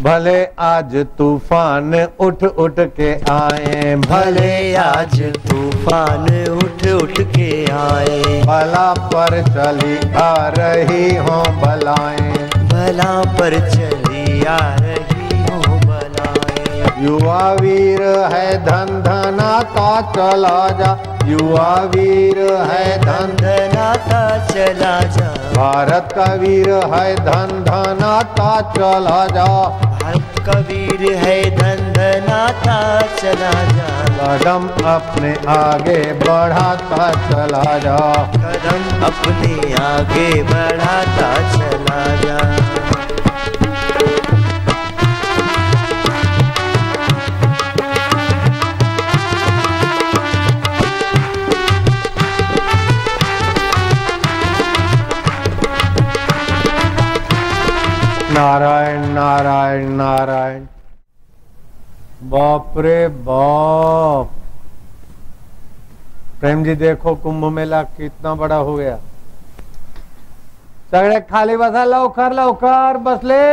भले आज तूफ़ान उठ उठ के आए भले आज तूफ़ान उठ उठ के आए। भला पर चली आ रही हो बलाएँ। भला पर चली आ रही हो बलाएँ। युवा वीर है धन धना का चला जा युवा वीर है धन धनाता चला जा। भारत का वीर है धन धनाता चला जा। भारत का वीर है धन धनाता चला जा। कदम अपने आगे बढ़ाता चला जा। कदम अपने आगे बढ़ाता चला जा। नारायण नारायण नारायण। बाप रे बाप। प्रेम जी, देखो कुंभ मेला कितना बड़ा हो गया। सगळे खाली बसा लवकर लवकर बसले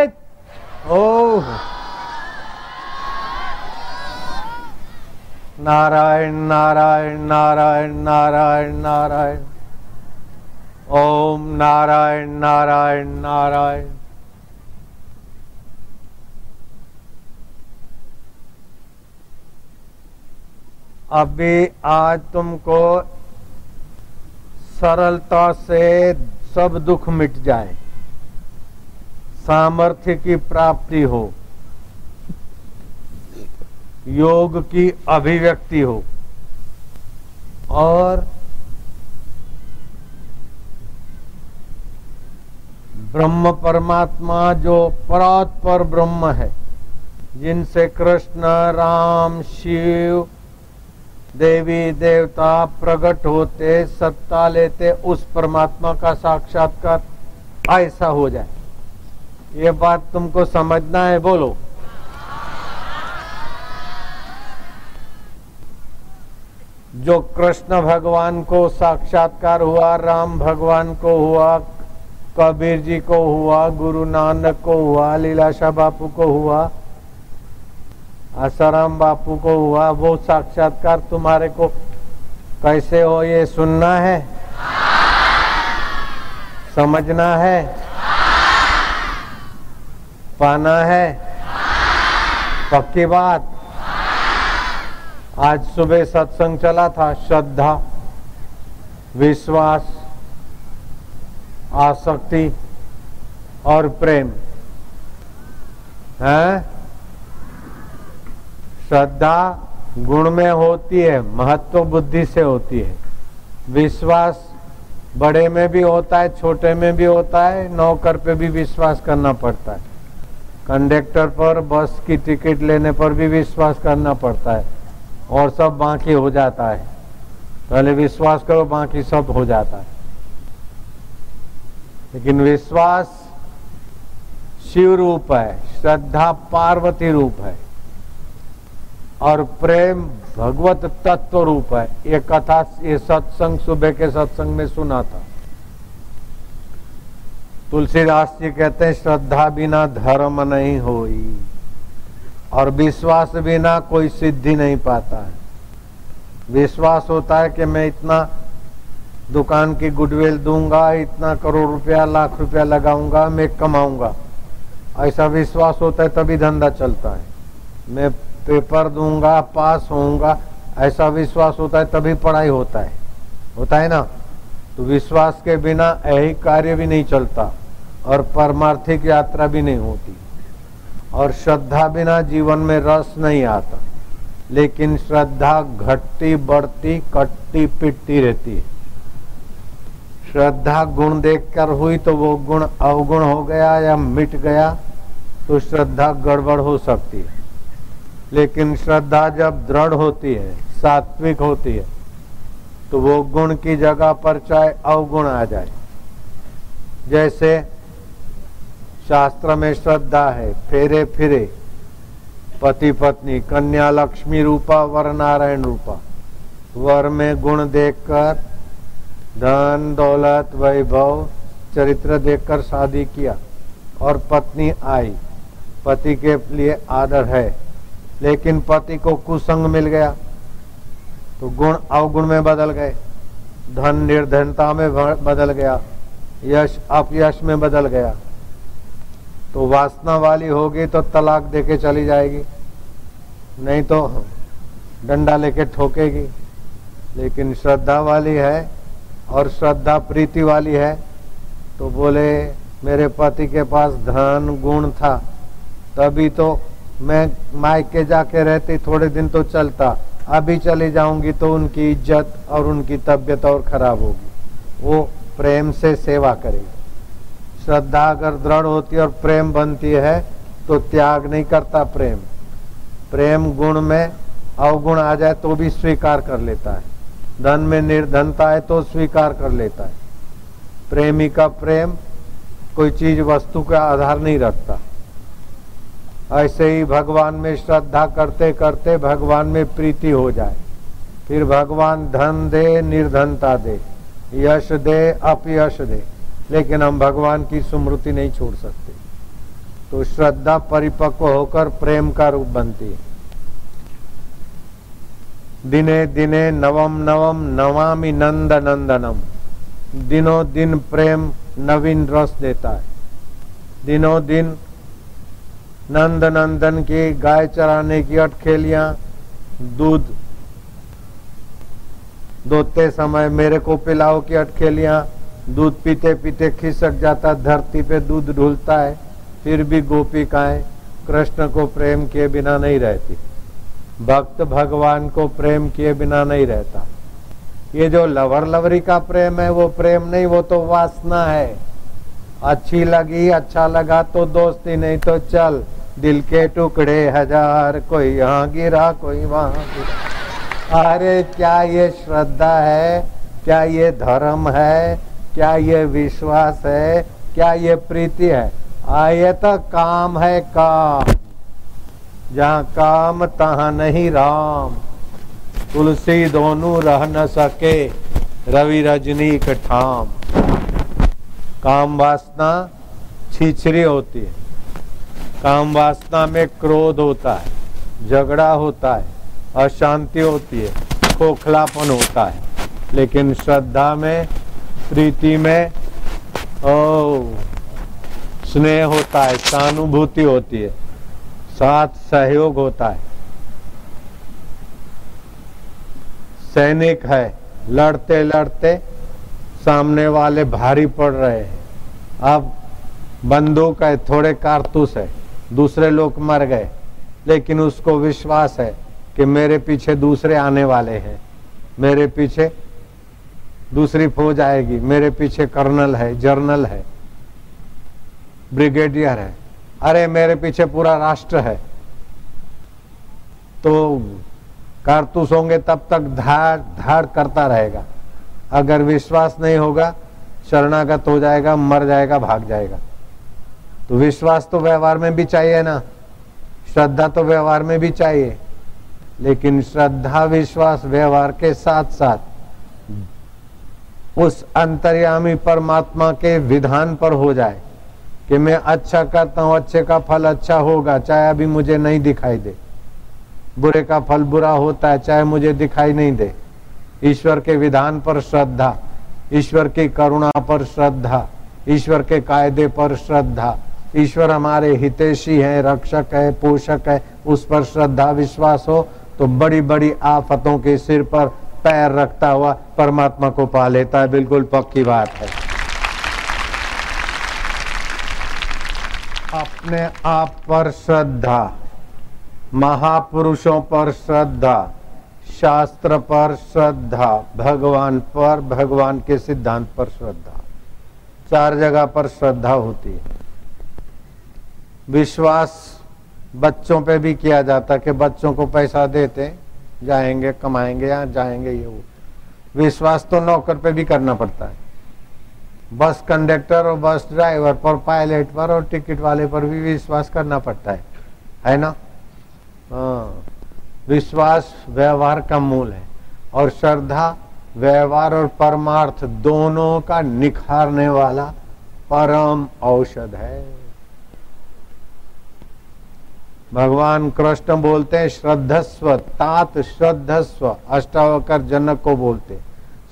ओ नारायण नारायण नारायण नारायण नारायण। ओम नारायण नारायण नारायण। अभी आज तुमको सरलता से सब दुख मिट जाए। सामर्थ्य की प्राप्ति हो। योग की अभिव्यक्ति हो। और ब्रह्म परमात्मा जो परात पर ब्रह्म है, जिनसे कृष्ण, राम, शिव देवी देवता प्रकट होते, सत्ता लेते, उस परमात्मा का साक्षात्कार ऐसा हो जाए। ये बात तुमको समझना है, बोलो। जो कृष्ण भगवान को साक्षात्कार हुआ, राम भगवान को हुआ, कबीर जी को हुआ, गुरु नानक को हुआ, लीलाशाह बापू को हुआ आसाराम बापू को हुआ वो साक्षात्कार तुम्हारे को कैसे हो ये सुनना है? समझना है? पाना है? पक्की बात। आज सुबह सत्संग चला था, श्रद्धा, विश्वास, आसक्ति और प्रेम। है? श्रद्धा गुण में होती है, महत्व बुद्धि से होती है। विश्वास बड़े में भी होता है, छोटे में भी होता है, नौकर पे भी विश्वास करना पड़ता है। कंडक्टर पर बस की टिकट लेने पर भी विश्वास करना पड़ता है और सब बाकी हो जाता है। पहले विश्वास करो, बाकी सब हो जाता है। लेकिन विश्वास शिव रूप है, श्रद्धा पार्वती रूप है। और प्रेम भगवत तत्व रूप है। ये कथा, ये सत्संग सुबह के सत्संग में सुना था। तुलसीदास जी कहते हैं, श्रद्धा बिना धर्म नहीं होई और विश्वास बिना कोई सिद्धि नहीं पाता है। विश्वास होता है कि मैं इतना दुकान की गुडविल दूँगा, इतना करोड़ रुपया, लाख रुपया लगाऊँगा, मैं कमाऊँगा। ऐसा विश्वास होता है, तभी धंधा चलता है। मैं पेपर दूँगा, पास होऊँगा, ऐसा विश्वास होता है, तभी पढ़ाई होता है। होता है ना? तो विश्वास के बिना यही कार्य भी नहीं चलता और परमार्थिक यात्रा भी नहीं होती। और श्रद्धा बिना जीवन में रस नहीं आता। लेकिन श्रद्धा घटती बढ़ती, कटती पिटती रहती है। श्रद्धा गुण देखकर हुई तो वो गुण अवगुण हो गया या मिट गया तो श्रद्धा गड़बड़ हो सकती है। लेकिन श्रद्धा जब दृढ़ होती है, सात्विक होती है तो वो गुण की जगह पर चाहे अवगुण आ जाए। जैसे शास्त्र में श्रद्धा है, फेरे फिरे, पति पत्नी, कन्या लक्ष्मी रूपा वर नारायण रूपा। वर में गुण देखकर, धन, दौलत, वैभव, चरित्र देखकर शादी किया और पत्नी आई। पति के लिए आदर है। लेकिन पति को कुसंग मिल गया। तो गुण, अवगुण में बदल गए। धन निर्धनता में बदल गया। यश, अपयश में बदल गया। तो वासना वाली होगी तो तलाक देके चली जाएगी। नहीं तो डंडा लेके ठोकेगी। लेकिन श्रद्धा वाली है और श्रद्धा प्रीति वाली है। तो बोले, मेरे पति के पास धन, गुण था। तभी तो मैं मायके जाके रहती, थोड़े दिन तो चलता। अभी चली जाऊँगी तो उनकी इज़्ज़त और उनकी तबीयत और खराब होगी। वो प्रेम से सेवा करेगी। श्रद्धा अगर दृढ़ होती और प्रेम बनती है तो त्याग नहीं करता प्रेम। प्रेम गुण में अवगुण आ जाए तो भी स्वीकार कर लेता है। धन में निर्धनता है तो स्वीकार कर लेता है। प्रेमी का प्रेम कोई चीज़, वस्तु का आधार नहीं रखता। ऐसे ही भगवान में श्रद्धा करते करते भगवान में प्रीति हो जाए। फिर भगवान धन दे, निर्धनता दे, यश दे, अपयश दे, लेकिन हम भगवान की स्मृति नहीं छोड़ सकते। तो श्रद्धा परिपक्व होकर प्रेम का रूप बनती है। दिने दिने नवम नवम नवामि नंद नंदनम। दिनों दिन प्रेम नवीन रस देता है। दिनों दिन नंद नंदन की गाय चराने की अटखेलियाँ दूध दोते समय मेरे को पिलाओ की अटखेलियाँ दूध पीते पीते खिसक जाता, धरती पे दूध ढूलता है, फिर भी गोपिकाएँ कृष्ण को प्रेम किए बिना नहीं रहती। भक्त भगवान को प्रेम किए बिना नहीं रहता। ये जो लवर लवरी का प्रेम है, वो प्रेम नहीं, वो तो वासना है। अच्छी लगी अच्छा लगा तो दोस्ती नहीं तो चल। दिल के टुकड़े हज़ार, कोई यहाँ गिरा, कोई वहाँ गिरा। अरे, क्या ये श्रद्धा है? क्या ये धर्म है? क्या ये विश्वास है? क्या ये प्रीति है? आए तो काम है काम। जहाँ काम, तहाँ नहीं राम। तुलसी दोनों रह न सके, रवि रजनी ठाम। काम वासना छिछरी होती है। काम वासना में क्रोध होता है, झगड़ा होता है, अशांति होती है, खोखलापन होता है। लेकिन श्रद्धा में, प्रीति में, ओ, स्नेह होता है, सहानुभूति होती है, साथ सहयोग होता है। सैनिक है, लड़ते लड़ते सामने वाले भारी पड़ रहे हैं। अब बंदूक है, थोड़े कारतूस है। दूसरे लोग मर गए। लेकिन उसको विश्वास है कि मेरे पीछे दूसरे आने वाले हैं। मेरे पीछे दूसरी फौज आएगी। मेरे पीछे कर्नल है, जर्नल है, ब्रिगेडियर है। अरे, मेरे पीछे पूरा राष्ट्र है। तो कारतूस होंगे तब तक धाड़ धाड़ करता रहेगा। अगर विश्वास नहीं होगा, शरणागत हो जाएगा, मर जाएगा, भाग जाएगा। तो विश्वास तो व्यवहार में भी चाहिए ना। श्रद्धा तो व्यवहार में भी चाहिए। लेकिन श्रद्धा, विश्वास, व्यवहार के साथ साथ उस अंतर्यामी परमात्मा के विधान पर हो जाए कि मैं अच्छा करता हूँ, अच्छे का फल अच्छा होगा, चाहे अभी मुझे नहीं दिखाई दे। बुरे का फल बुरा होता है, चाहे मुझे दिखाई नहीं दे। ईश्वर के विधान पर श्रद्धा, ईश्वर की करुणा पर श्रद्धा, ईश्वर के कायदे पर श्रद्धा ईश्वर हमारे हितेशी है, रक्षक है, पोषक है, उस पर श्रद्धा, विश्वास हो तो बड़ी बड़ी आफतों के सिर पर पैर रखता हुआ परमात्मा को पा लेता है। बिल्कुल पक्की बात है। अपने आप पर श्रद्धा, महापुरुषों पर श्रद्धा, शास्त्र पर श्रद्धा, भगवान पर, भगवान के सिद्धांत पर श्रद्धा, चार जगह पर श्रद्धा होती है। विश्वास बच्चों पे भी किया जाता कि बच्चों को पैसा देते, जाएँगे, कमाएँगे या जाएँगे, ये वो। विश्वास तो नौकर पे भी करना पड़ता है। बस कंडक्टर और बस ड्राइवर पर, पायलट पर और टिकट वाले पर भी विश्वास करना पड़ता है। है ना? हाँ। विश्वास, व्यवहार का मूल है। और श्रद्धा, व्यवहार और परमार्थ दोनों का निखारने वाला परम औषध है। भगवान कृष्ण बोलते हैं, श्रद्धस्व, तात श्रद्धस्व, अष्टावकर जनक को बोलते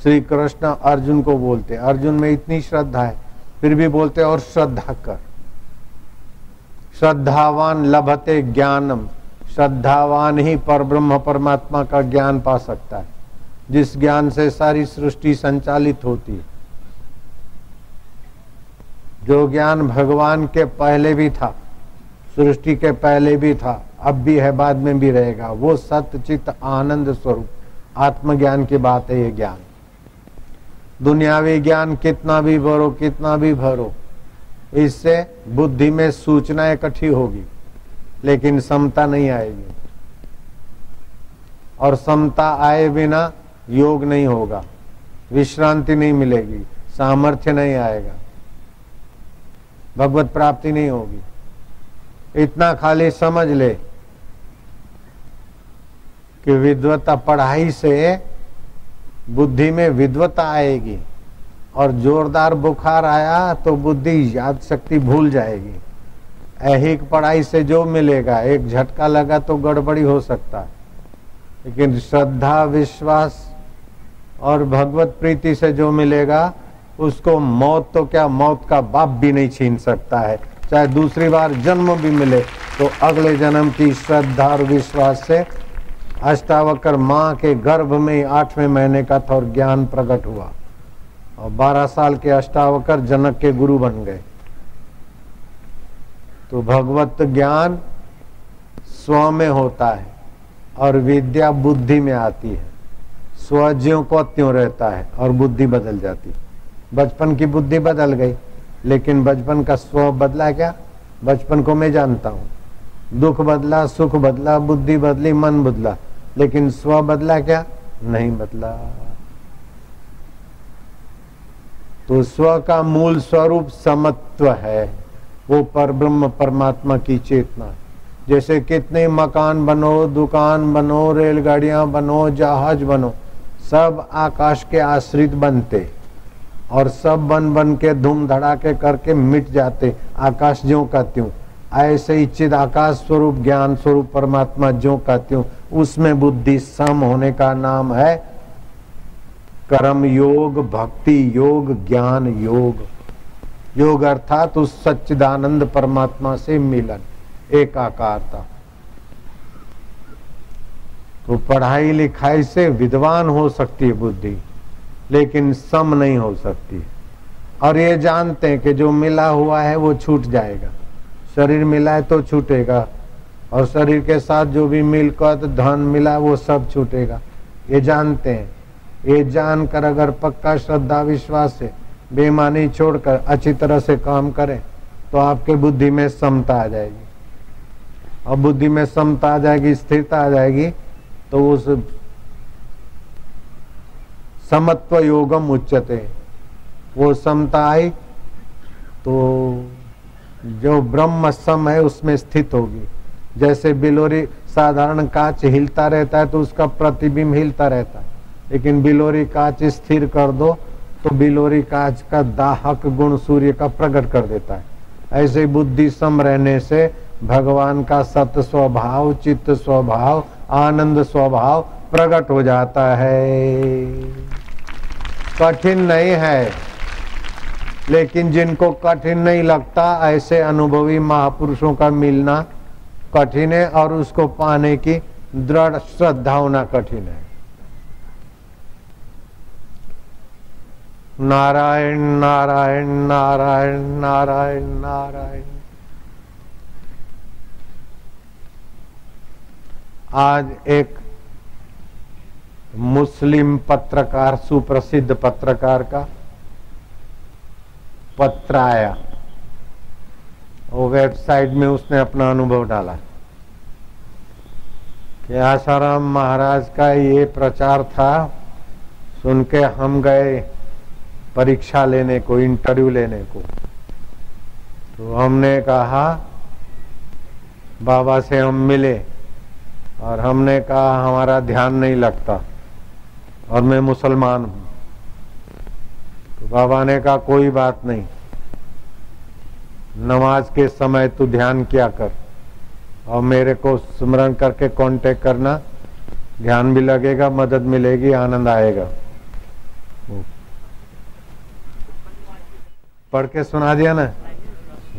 श्री कृष्ण अर्जुन को बोलते अर्जुन में इतनी श्रद्धा है, फिर भी बोलते और श्रद्धा कर। श्रद्धावान लभते ज्ञानम, श्रद्धावान ही पर ब्रह्म परमात्मा का ज्ञान पा सकता है। जिस ज्ञान से सारी सृष्टि संचालित होती है। जो ज्ञान भगवान के पहले भी था सृष्टि के पहले भी था, अब भी है, बाद में भी रहेगा। वो सत्यचित आनंद स्वरूप, आत्मज्ञान की बात है ये ज्ञान। दुनियावी ज्ञान कितना भी भरो, कितना भी भरो, इससे बुद्धि में सूचना इकट्ठी होगी, लेकिन समता नहीं आएगी। और समता आए बिना योग नहीं होगा, विश्रांति नहीं मिलेगी, सामर्थ्य नहीं आएगा, भगवत प्राप्ति नहीं होगी। इतना खाली समझ ले कि विद्वता पढ़ाई से बुद्धि में विद्वता आएगी और जोरदार बुखार आया तो बुद्धि याद शक्ति भूल जाएगी। ऐहिक पढ़ाई से जो मिलेगा, एक झटका लगा तो गड़बड़ी हो सकता। है लेकिन श्रद्धा, विश्वास और भगवत प्रीति से जो मिलेगा, उसको मौत तो क्या, मौत का बाप भी नहीं छीन सकता है। चाहे दूसरी बार जन्म भी मिले तो अगले जन्म की श्रद्धा और विश्वास से अष्टावकर माँ के गर्भ में आठवें महीने का था और ज्ञान प्रकट हुआ और बारह साल के अष्टावकर जनक के गुरु बन गए। तो भगवत ज्ञान स्व में होता है और विद्या बुद्धि में आती है। स्व ज्यो को त्यों रहता है और बुद्धि बदल जाती। बचपन की बुद्धि बदल गई। लेकिन बचपन का स्व बदला क्या? बचपन को मैं जानता हूँ। दुख बदला, सुख बदला, बुद्धि बदली, मन बदला, लेकिन स्व बदला क्या? नहीं बदला। तो स्व का मूल स्वरूप समत्व है। वो पर ब्रह्म परमात्मा की चेतना जैसे कितने मकान बनो, दुकान बनो, रेलगाड़ियाँ बनो, जहाज़ बनो, सब आकाश के आश्रित बनते। और सब बन बन के धूम धड़ाके करके मिट जाते आकाश ज्यो का त्यों। ऐसे ही चिद आकाश स्वरूप, ज्ञान स्वरूप, परमात्मा ज्यो का त्यों। उसमें बुद्धि सम होने का नाम है कर्म योग, भक्ति योग, ज्ञान योग। योग अर्थात उस सच्चिदानंद परमात्मा से मिलन, एकाकारता। तो पढ़ाई लिखाई से विद्वान हो सकती है बुद्धि। लेकिन सम नहीं हो सकती। और ये जानते हैं कि जो मिला हुआ है, वो छूट जाएगा। शरीर मिला है तो छूटेगा। और शरीर के साथ जो भी मिलकर धन मिला, वो सब छूटेगा। ये जानते हैं। ये जानकर अगर पक्का श्रद्धा, विश्वास से बेमानी छोड़कर अच्छी तरह से काम करें तो आपके बुद्धि में समता आ जाएगी। और बुद्धि में समता आ जाएगी, स्थिरता आ जाएगी तो उस समत्व योगम उच्चते वो समता आई तो जो ब्रह्म सम है, उसमें स्थित होगी। जैसे बिलोरी साधारण कांच हिलता रहता है तो उसका प्रतिबिंब हिलता रहता है। लेकिन बिलोरी कांच स्थिर कर दो तो बिलोरी कांच का दाहक गुण सूर्य का प्रकट कर देता है। ऐसे बुद्धि सम रहने से भगवान का सत स्वभाव चित्त स्वभाव, आनंद स्वभाव प्रकट हो जाता है। कठिन नहीं है, लेकिन जिनको कठिन नहीं लगता, ऐसे अनुभवी महापुरुषों का मिलना कठिन है और उसको पाने की दृढ़ श्रद्धा होना कठिन है। नारायण नारायण नारायण नारायण नारायण। आज एक मुस्लिम पत्रकार, सुप्रसिद्ध पत्रकार का पत्र आया वो वेबसाइट में उसने अपना अनुभव डाला। कि आसाराम महाराज का ये प्रचार था सुन के हम गए परीक्षा लेने को, इंटरव्यू लेने को। तो हमने कहा, बाबा से हम मिले, और हमने कहा, हमारा ध्यान नहीं लगता। और मैं मुसलमान हूँ। तो बाबा ने कहा, कोई बात नहीं। नमाज़ के समय तू ध्यान किया कर और मेरे को स्मरण करके कांटेक्ट करना। ध्यान भी लगेगा, मदद मिलेगी, आनंद आएगा। पढ़ के सुना दिया ना?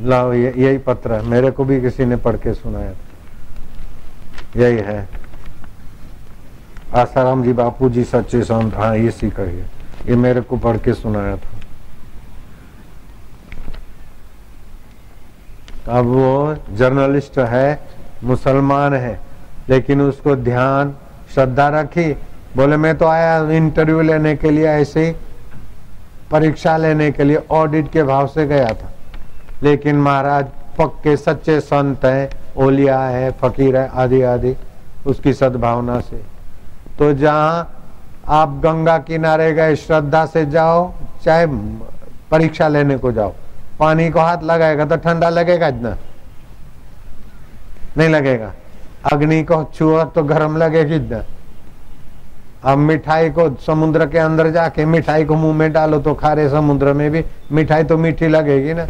लाओ यही पत्र है। मेरे को भी किसी ने पढ़ के सुनाया यही है। आसाराम जी बापू जी सच्चे संत हाँ ये सीखा ये मेरे को पढ़ के सुनाया था। अब वो जर्नलिस्ट है, मुसलमान है, लेकिन उसको ध्यान, श्रद्धा रखी। बोले, मैं तो आया इंटरव्यू लेने के लिए ऐसे परीक्षा लेने के लिए ऑडिट के भाव से गया था। लेकिन महाराज, पक्के सच्चे संत हैं, ओलिया है, फकीर है, आदि आदि, उसकी सद्भावना से। तो जहाँ आप गंगा किनारे गए, श्रद्धा से जाओ, चाहे परीक्षा लेने को जाओ। पानी को हाथ लगाएगा तो ठंडा लगेगा इतना? नहीं लगेगा। अग्नि को छुआ तो गर्म लगेगी इतना? अब मिठाई को समुद्र के अंदर जाके मिठाई को मुँह में डालो तो खारे समुद्र में भी। मिठाई तो मीठी लगेगी ना?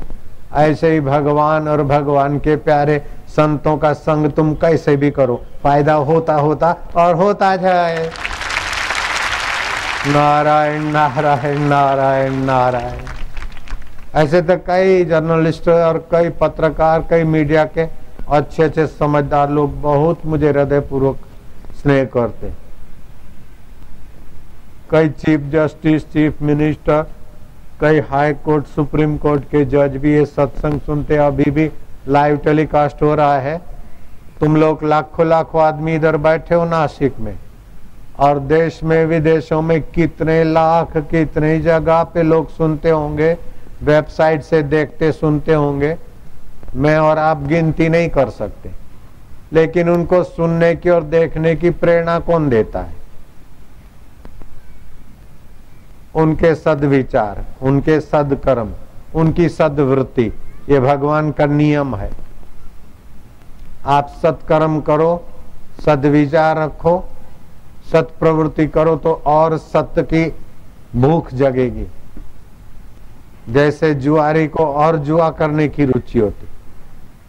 ऐसे ही भगवान और भगवान के प्यारे संतों का संग तुम कैसे भी करो। फ़ायदा होता होता और होता जाए। नारायण नारायण नारायण नारायण। ऐसे तो कई जर्नलिस्ट और कई पत्रकार, कई मीडिया के अच्छे अच्छे समझदार लोग बहुत मुझे हृदय पूर्वक स्नेह करते कई चीफ जस्टिस, चीफ मिनिस्टर, कई हाई कोर्ट, सुप्रीम कोर्ट के जज भी ये सत्संग सुनते अभी भी लाइव टेलीकास्ट हो रहा है। तुम लोग लाखों लाखों आदमी इधर बैठे हो नासिक में। और देश में, विदेशों में कितने लाख, कितने जगह पे लोग सुनते होंगे, वेबसाइट से देखते, सुनते होंगे। मैं और आप गिनती नहीं कर सकते। लेकिन उनको सुनने की और देखने की प्रेरणा कौन देता है? उनके सदविचार, उनके सदकर्म, उनकी सदवृत्ति। ये भगवान का नियम है। आप सत्कर्म करो, सदविचार रखो सत प्रवृत्ति करो तो और सत्य की भूख जगेगी। जैसे जुआरी को और जुआ करने की रुचि होती,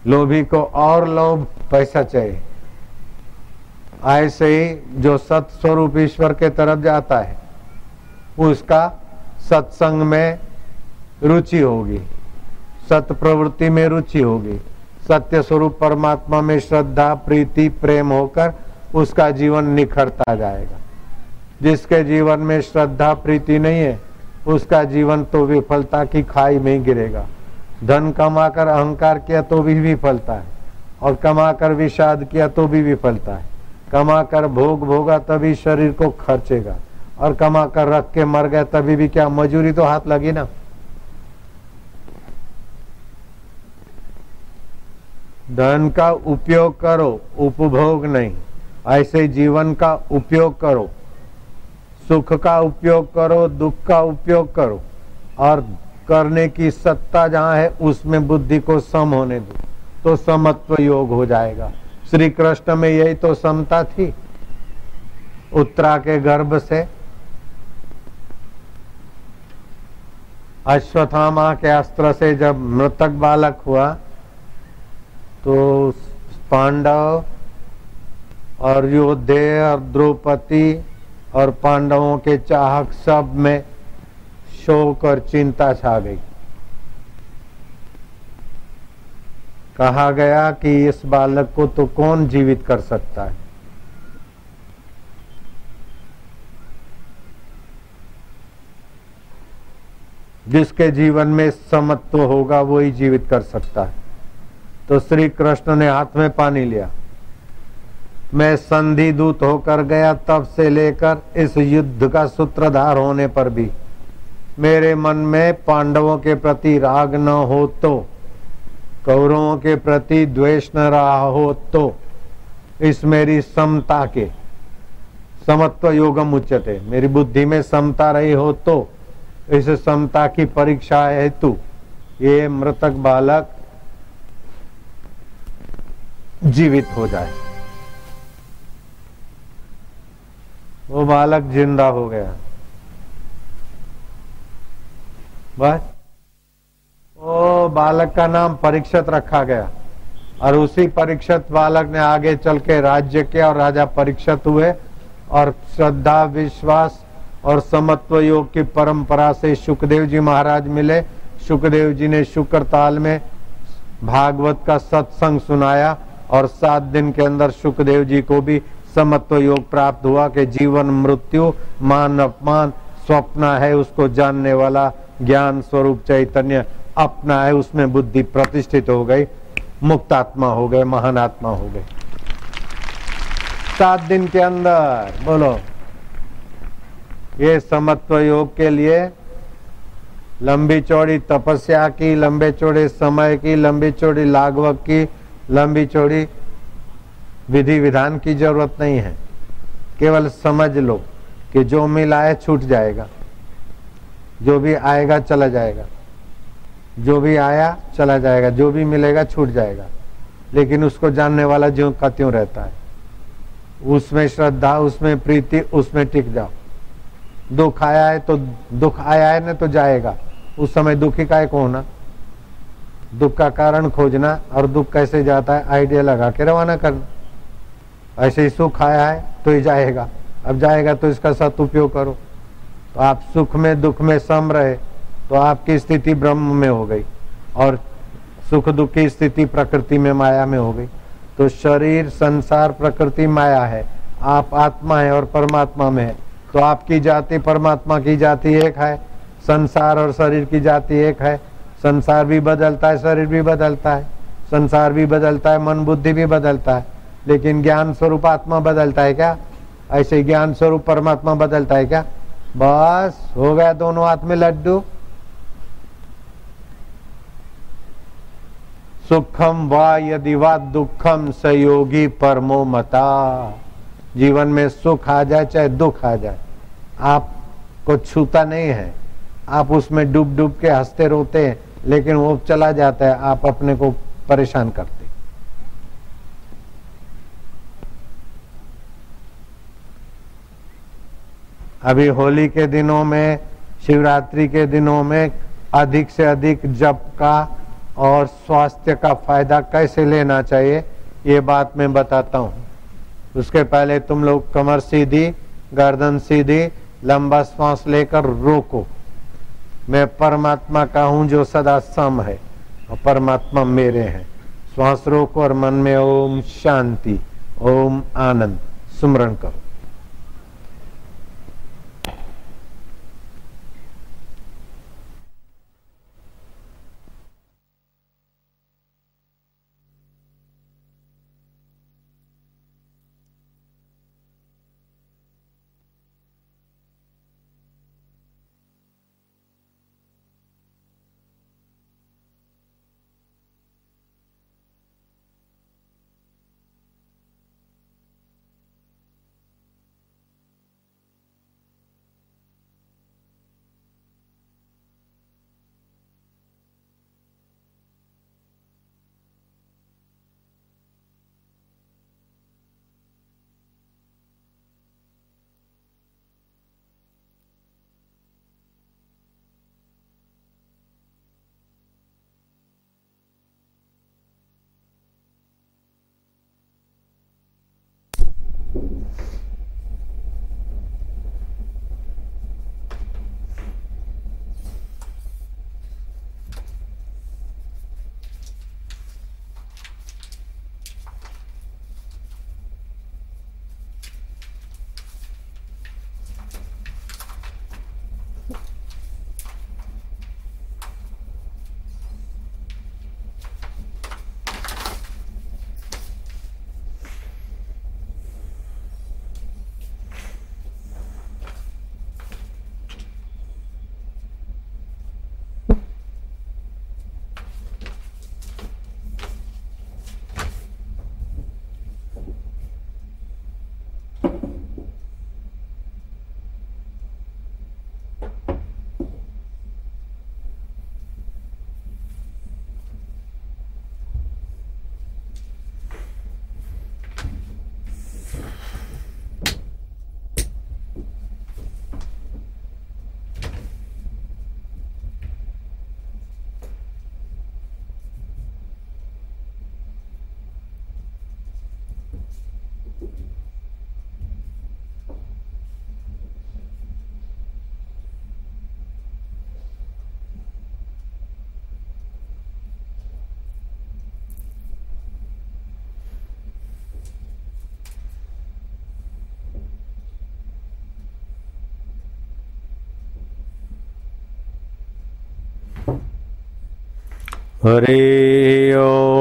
लोभी को और लोभ पैसा चाहिए। ऐसे ही जो सत स्वरूप ईश्वर के तरफ़ जाता है, उसका सत्संग में रुचि होगी। सत प्रवृत्ति में रुचि होगी। सत्य स्वरूप परमात्मा में श्रद्धा, प्रीति, प्रेम होकर उसका जीवन निखरता जाएगा। जिसके जीवन में श्रद्धा, प्रीति नहीं है, उसका जीवन तो विफलता की खाई में गिरेगा। धन कमाकर अहंकार किया तो भी विफलता है, और कमाकर विषाद किया तो भी विफलता है। कमाकर भोग भोगा तभी शरीर को खर्चेगा, और कमा कर रख के मर गए तभी भी क्या, मजूरी तो हाथ लगी ना। धन का उपयोग करो, उपभोग नहीं। ऐसे जीवन का उपयोग करो। सुख का उपयोग करो, दुख का उपयोग करो। और करने की सत्ता जहाँ है, उसमें बुद्धि को सम होने दो। तो समत्व योग हो जाएगा। श्री कृष्ण में यही तो समता थी। उत्तरा के गर्भ से अश्वथामा के अस्त्र से जब मृतक बालक हुआ तो पांडव और योद्धे और द्रौपदी और पांडवों के चाहक सब में शोक और चिंता छा गई। कहा गया कि इस बालक को तो कौन जीवित कर सकता है? जिसके जीवन में समत्व होगा, वो ही जीवित कर सकता है। तो श्री कृष्ण ने हाथ में पानी लिया। मैं संधि दूत होकर गया, तब से लेकर इस युद्ध का सूत्रधार होने पर भी। मेरे मन में पांडवों के प्रति राग न हो तो कौरवों के प्रति द्वेष न रहा हो तो इस मेरी समता के, समत्व योगम उच्चते मेरी बुद्धि में समता रही हो तो इस समता की परीक्षा हेतु ये मृतक बालक जीवित हो जाए। वो बालक ज़िंदा हो गया। बस। ओ बालक का नाम परीक्षित रखा गया और उसी परीक्षित बालक ने आगे चल के राज्य किया और राजा परीक्षित हुए और श्रद्धा, विश्वास और समत्व योग की परंपरा से सुखदेव जी महाराज मिले। सुखदेव जी ने शुक्र ताल में भागवत का सत्संग सुनाया। और सात दिन के अंदर सुखदेव जी को भी समत्व योग प्राप्त हुआ कि जीवन मृत्यु मान अपमान स्वप्न है, उसको जानने वाला ज्ञान स्वरूप चैतन्य अपना है, उसमें बुद्धि प्रतिष्ठित हो गई मुक्त आत्मा हो गए, महान आत्मा हो गए। सात दिन के अंदर बोलो, ये समत्व योग के लिए लंबी चौड़ी तपस्या की, लंबे चौड़े समय की, लंबी चौड़ी लागवक की लंबी चौड़ी विधि विधान की ज़रूरत नहीं है। केवल समझ लो कि जो मिला है छूट जाएगा। जो भी आएगा, चला जाएगा। जो भी आया, चला जाएगा। जो भी मिलेगा, छूट जाएगा। लेकिन उसको जानने वाला ज्यो का त्यों रहता है। उसमें श्रद्धा, उसमें प्रीति, उसमें टिक जाओ। दुख आया है तो दुख आया है ना तो जाएगा। उस समय दुखी को होना। दुख का कारण खोजना और दुख कैसे जाता है आइडिया लगा के रवाना करना। ऐसे ही सुख आया है तो ही जाएगा। अब जाएगा तो इसका सदउपयोग करो। तो आप सुख में, दुख में सम रहे तो आपकी स्थिति ब्रह्म में हो गई और सुख दुख की स्थिति प्रकृति में, माया में हो गई। तो शरीर, संसार, प्रकृति, माया है। आप आत्मा है और परमात्मा में है। तो आपकी जाति, परमात्मा की जाति एक है। संसार और शरीर की जाति एक है। संसार भी बदलता है, शरीर भी बदलता है। संसार भी बदलता है, मन बुद्धि भी बदलता है। लेकिन ज्ञान स्वरूप आत्मा बदलता है क्या? ऐसे ज्ञान स्वरूप परमात्मा बदलता है क्या? बस, हो गया दोनों हाथ में लड्डू। सुखम वा यदि वा दुखम सहयोगी परमो मता। जीवन में सुख आ जाए, चाहे दुख आ जाए। आपको छूता नहीं है। आप उसमें डूब डूब के हँसते रोते हैं। लेकिन वो चला जाता है, आप अपने को परेशान करते। अभी होली के दिनों में, शिवरात्रि के दिनों में अधिक से अधिक जप का और स्वास्थ्य का फ़ायदा कैसे लेना चाहिए, ये बात मैं बताता हूँ। उसके पहले तुम लोग कमर सीधी, गर्दन सीधी, लंबा श्वास लेकर रोको। मैं परमात्मा का हूँ जो सदा सम है, और परमात्मा मेरे हैं। श्वास रोको और मन में ओम शांति, ओम आनंद। सुमरण करो। हरि ओम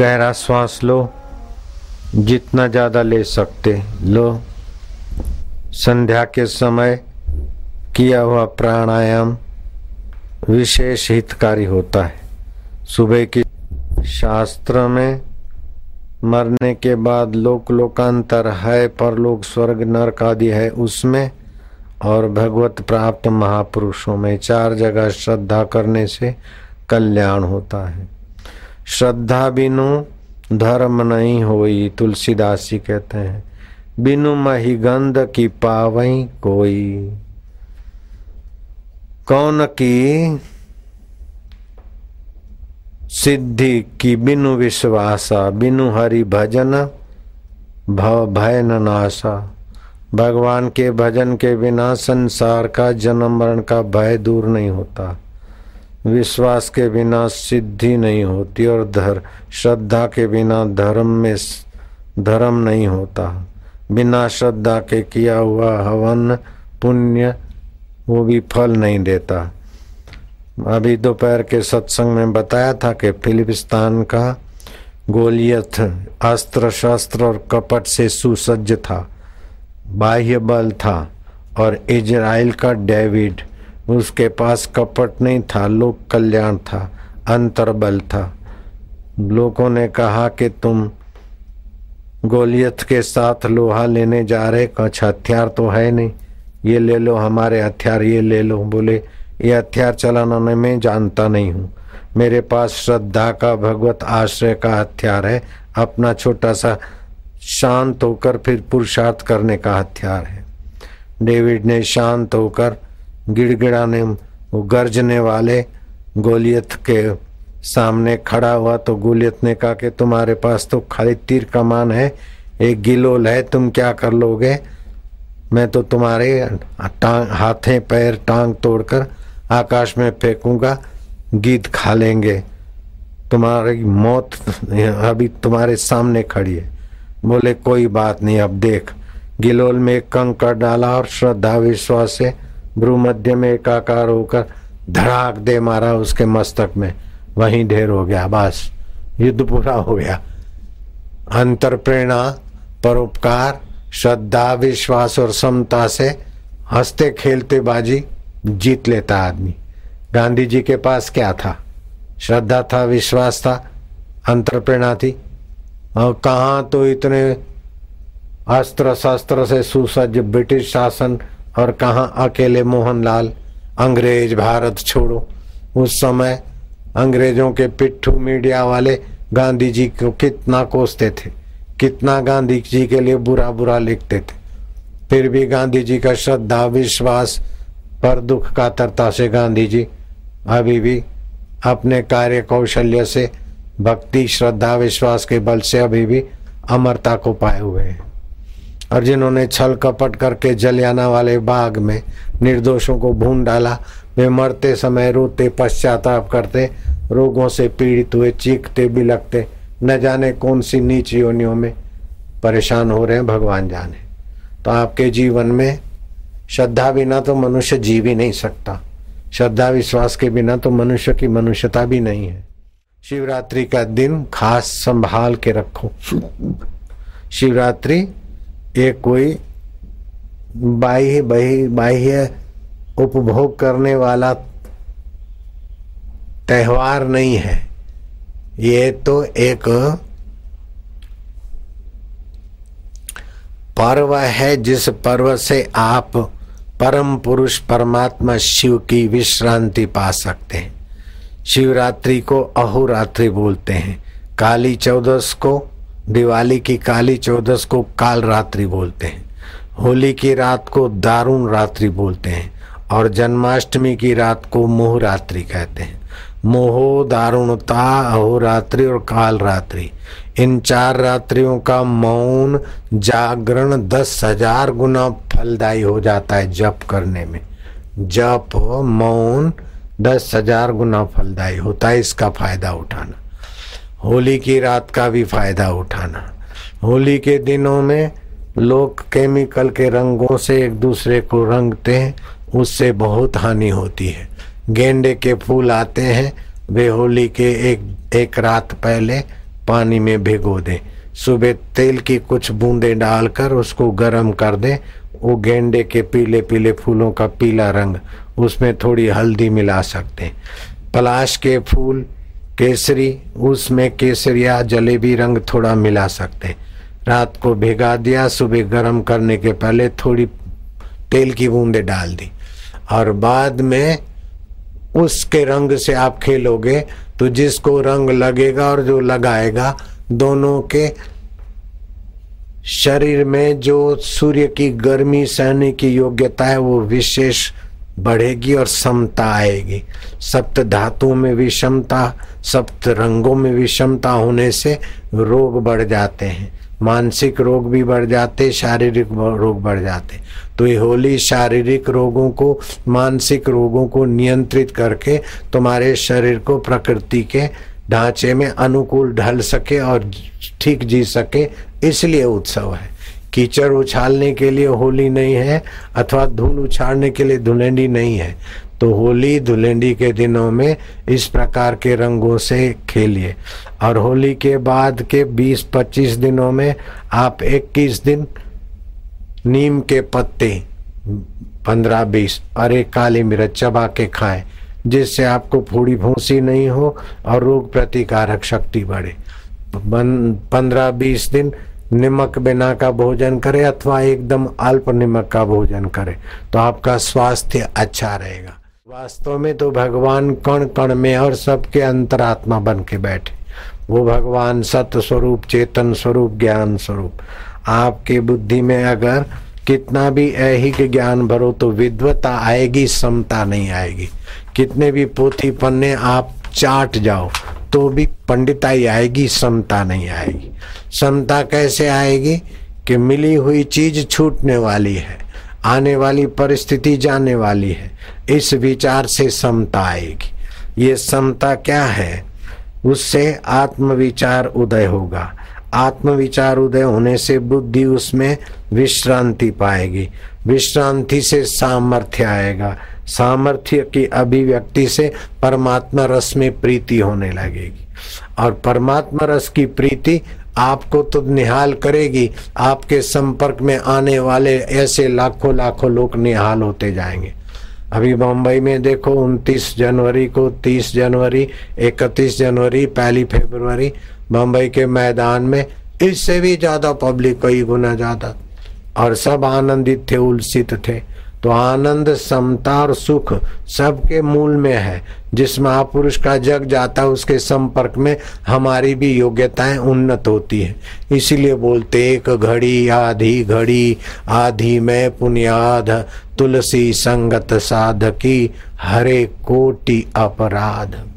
गहरा श्वास लो, जितना ज़्यादा ले सकते लो। संध्या के समय किया हुआ प्राणायाम विशेष हितकारी होता है। सुबह की शास्त्र में मरने के बाद लोक लोकांतर है परलोक स्वर्ग नरक आदि है उसमें, और भगवत प्राप्त महापुरुषों में चार जगह श्रद्धा करने से कल्याण होता है। श्रद्धा बिनु धर्म नहीं होई, तुलसीदास जी कहते हैं। बिनु मही गंध की पावई कोई। कौन की सिद्धि की बिनु विश्वासा, बिनु हरि भजन भव भय न नासा। भगवान के भजन के बिना संसार का, जन्म मरण का भय दूर नहीं होता। विश्वास के बिना सिद्धि नहीं होती और धर, श्रद्धा के बिना धर्म में धर्म नहीं होता। बिना श्रद्धा के किया हुआ हवन, पुण्य, वो भी फल नहीं देता। अभी दोपहर के सत्संग में बताया था कि फिलिपिस्तान का गोलियत अस्त्र शस्त्र और कपट से सुसज्ज था, बाह्य बल था और इजराइल का डेविड उसके पास कपट नहीं था, लोक कल्याण था अंतर बल था। लोगों ने कहा कि तुम गोलियत के साथ लोहा लेने जा रहे, कुछ हथियार तो है नहीं। ये ले लो हमारे हथियार, ये ले लो। बोले, ये हथियार चलाना मैं जानता नहीं हूँ। मेरे पास श्रद्धा का, भगवत आश्रय का हथियार है। अपना छोटा सा शांत होकर फिर पुरुषार्थ करने का हथियार है। डेविड ने शांत होकर गिड़गिड़ाने वो गर्जने वाले, गोलियत के सामने खड़ा हुआ तो गोलियत ने कहा कि तुम्हारे पास तो खाली तीर कमान है, एक गिलोल है, तुम क्या कर लोगे? मैं तो तुम्हारे टांग, हाथे, पैर टांग तोड़कर आकाश में फेंकूँगा, गीत खा लेंगे। तुम्हारी मौत अभी तुम्हारे सामने खड़ी है। बोले, कोई बात नहीं, अब देख। गिलोल में एक कंकड़ डाला और श्रद्धा विश्वास से भ्रू मध्य में एकाकार होकर धड़ाक दे मारा उसके मस्तक में। वहीं ढेर हो गया, बस। युद्ध पूरा हो गया। अंतर प्रेरणा परोपकार, श्रद्धा, विश्वास और समता से हँसते खेलते बाजी जीत लेता आदमी। गांधी जी के पास क्या था? श्रद्धा था, विश्वास था अंतर प्रेरणा थी। और कहाँ तो इतने अस्त्र शस्त्र से सुसज्ज ब्रिटिश शासन और कहा अकेले मोहनलाल? अंग्रेज़ भारत छोड़ो। उस समय अंग्रेज़ों के पिट्ठू मीडिया वाले गांधी जी को कितना कोसते थे, कितना गांधी जी के लिए बुरा बुरा लिखते थे। फिर भी गांधी जी का श्रद्धा, विश्वास पर दुख का तरता से गांधी जी अभी भी अपने कार्य कौशल्य से, भक्ति, श्रद्धा, विश्वास के बल से अभी भी अमरता को पाए हुए हैं। और जिन्होंने छल कपट करके जलियाना वाले बाग में निर्दोषों को भून डाला, वे मरते समय रोते, पश्चाताप करते, रोगों से पीड़ित हुए, चीखते बिलकते न जाने कौन सी नीच योनियों में परेशान हो रहे हैं, भगवान जाने। तो आपके जीवन में श्रद्धा बिना तो मनुष्य जी भी नहीं सकता। श्रद्धा विश्वास के बिना तो मनुष्य की मनुष्यता भी नहीं है। शिवरात्रि का दिन खास संभाल के रखो। शिवरात्रि ये कोई बाह्य बाह्य बाह्य उपभोग करने वाला त्योहार नहीं है। ये तो एक पर्व है, जिस पर्व से आप परम पुरुष परमात्मा शिव की विश्रांति पा सकते हैं। शिवरात्रि को अहोरात्रि बोलते हैं। काली चौदस को दिवाली की काली चौदस को काल रात्रि बोलते हैं। होली की रात को दारुण रात्रि बोलते हैं और जन्माष्टमी की रात को मोह रात्रि कहते हैं। मोहो, दारुणता, अहोरात्रि और काल रात्रि। इन चार रात्रियों का मौन, जागरण दस हज़ार गुना फलदायी हो जाता है जप करने में। जप, मौन दस हज़ार गुना फलदायी होता है, इसका फ़ायदा उठाना। होली की रात का भी फ़ायदा उठाना। होली के दिनों में लोग केमिकल के रंगों से एक दूसरे को रंगते हैं, उससे बहुत हानि होती है। गेंडे के फूल आते हैं, वे होली के एक एक रात पहले पानी में भिगो दें। सुबह तेल की कुछ बूंदे डालकर उसको गर्म कर दें। वो गेंडे के पीले पीले फूलों का पीला रंग उसमें थोड़ी हल्दी मिला सकते हैं। पलाश के फूल केसरी, उसमें केसरिया जलेबी रंग थोड़ा मिला सकते। रात को भिगा दिया, सुबह गर्म करने के पहले थोड़ी तेल की बूंदे डाल दी। और बाद में उसके रंग से आप खेलोगे तो जिसको रंग लगेगा और जो लगाएगा, दोनों के शरीर में जो सूर्य की गर्मी, सहने की योग्यता है, वो विशेष बढ़ेगी और समता आएगी। सप्त धातुओं में विषमता सप्त रंगों में विषमता होने से रोग बढ़ जाते हैं। मानसिक रोग भी बढ़ जाते, शारीरिक रोग बढ़ जाते। तो ये होली शारीरिक रोगों को, मानसिक रोगों को नियंत्रित करके तुम्हारे शरीर को प्रकृति के ढांचे में अनुकूल ढल सके और ठीक जी सके, इसलिए उत्सव है। कीचड़ उछालने के लिए होली नहीं है, अथवा धूल उछालने के लिए धुलेंडी नहीं है। तो होली धुलेंडी के दिनों में इस प्रकार के रंगों से खेलिए। और होली के बाद के 20-25 दिनों में आप 21 दिन नीम के पत्ते 15-20 और एक काली मिर्च चबा के खाएँ, जिससे आपको फूड़ी फूसी नहीं हो और रोग प्रतिकारक शक्ति बढ़े। पंद्रह बीस दिन नमक बिना का भोजन करे अथवा एकदम अल्प नमक का भोजन करे तो आपका स्वास्थ्य अच्छा रहेगा। वास्तव में तो भगवान कण कण में और सबके अंतरात्मा बन के बैठे। वो भगवान सत्य स्वरूप, चेतन स्वरूप, ज्ञान स्वरूप। आपके बुद्धि में अगर कितना भी ऐहिक ज्ञान भरो तो विद्वता आएगी, समता नहीं आएगी। कितने भी पोथी पन्ने आप चाट जाओ तो भी पंडिताई आएगी, समता नहीं आएगी। समता कैसे आएगी कि मिली हुई चीज़ छूटने वाली है। आने वाली परिस्थिति जाने वाली है। इस विचार से समता आएगी। ये समता क्या है? उससे आत्मविचार उदय होगा। आत्मविचार उदय होने से बुद्धि उसमें विश्रांति पाएगी। विश्रांति से सामर्थ्य आएगा। सामर्थ्य की अभिव्यक्ति से परमात्मा रस में प्रीति होने लगेगी। और परमात्मा रस की प्रीति आपको तो निहाल करेगी, आपके संपर्क में आने वाले ऐसे लाखों लाखों लोग निहाल होते जाएँगे। अभी मुंबई में देखो 29 जनवरी को 30 जनवरी 31 जनवरी, पहली फरवरी मुंबई के मैदान में इससे भी ज़्यादा पब्लिक कई गुना ज़्यादा। और सब आनंदित थे, उल्सित थे। तो आनंद, समता और सुख सबके मूल में है। जिस महापुरुष का जग जाता है, उसके संपर्क में हमारी भी योग्यताएँ उन्नत होती है। इसीलिए बोलते, एक घड़ी, आधी घड़ी, आधी में पुण्याध तुलसी संगत साधकी, हरे कोटि अपराध।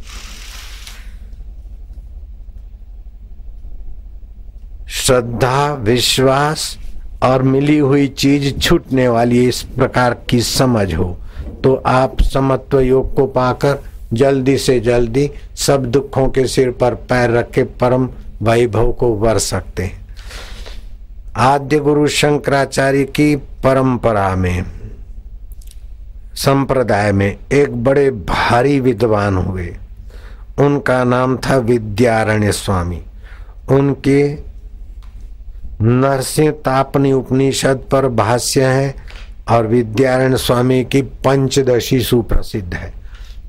श्रद्धा, विश्वास और मिली हुई चीज़ छूटने वाली इस प्रकार की समझ हो तो आप समत्व योग को पाकर जल्दी से जल्दी सब दुखों के सिर पर पैर रख के परम वैभव को वर सकते हैं। आद्य गुरु शंकराचार्य की परंपरा में, संप्रदाय में एक बड़े भारी विद्वान हुए। उनका नाम था विद्यारण्य स्वामी। उनके नरसिंह तापनी उपनिषद पर भाष्य है और विद्यारण स्वामी की पंचदशी सुप्रसिद्ध है।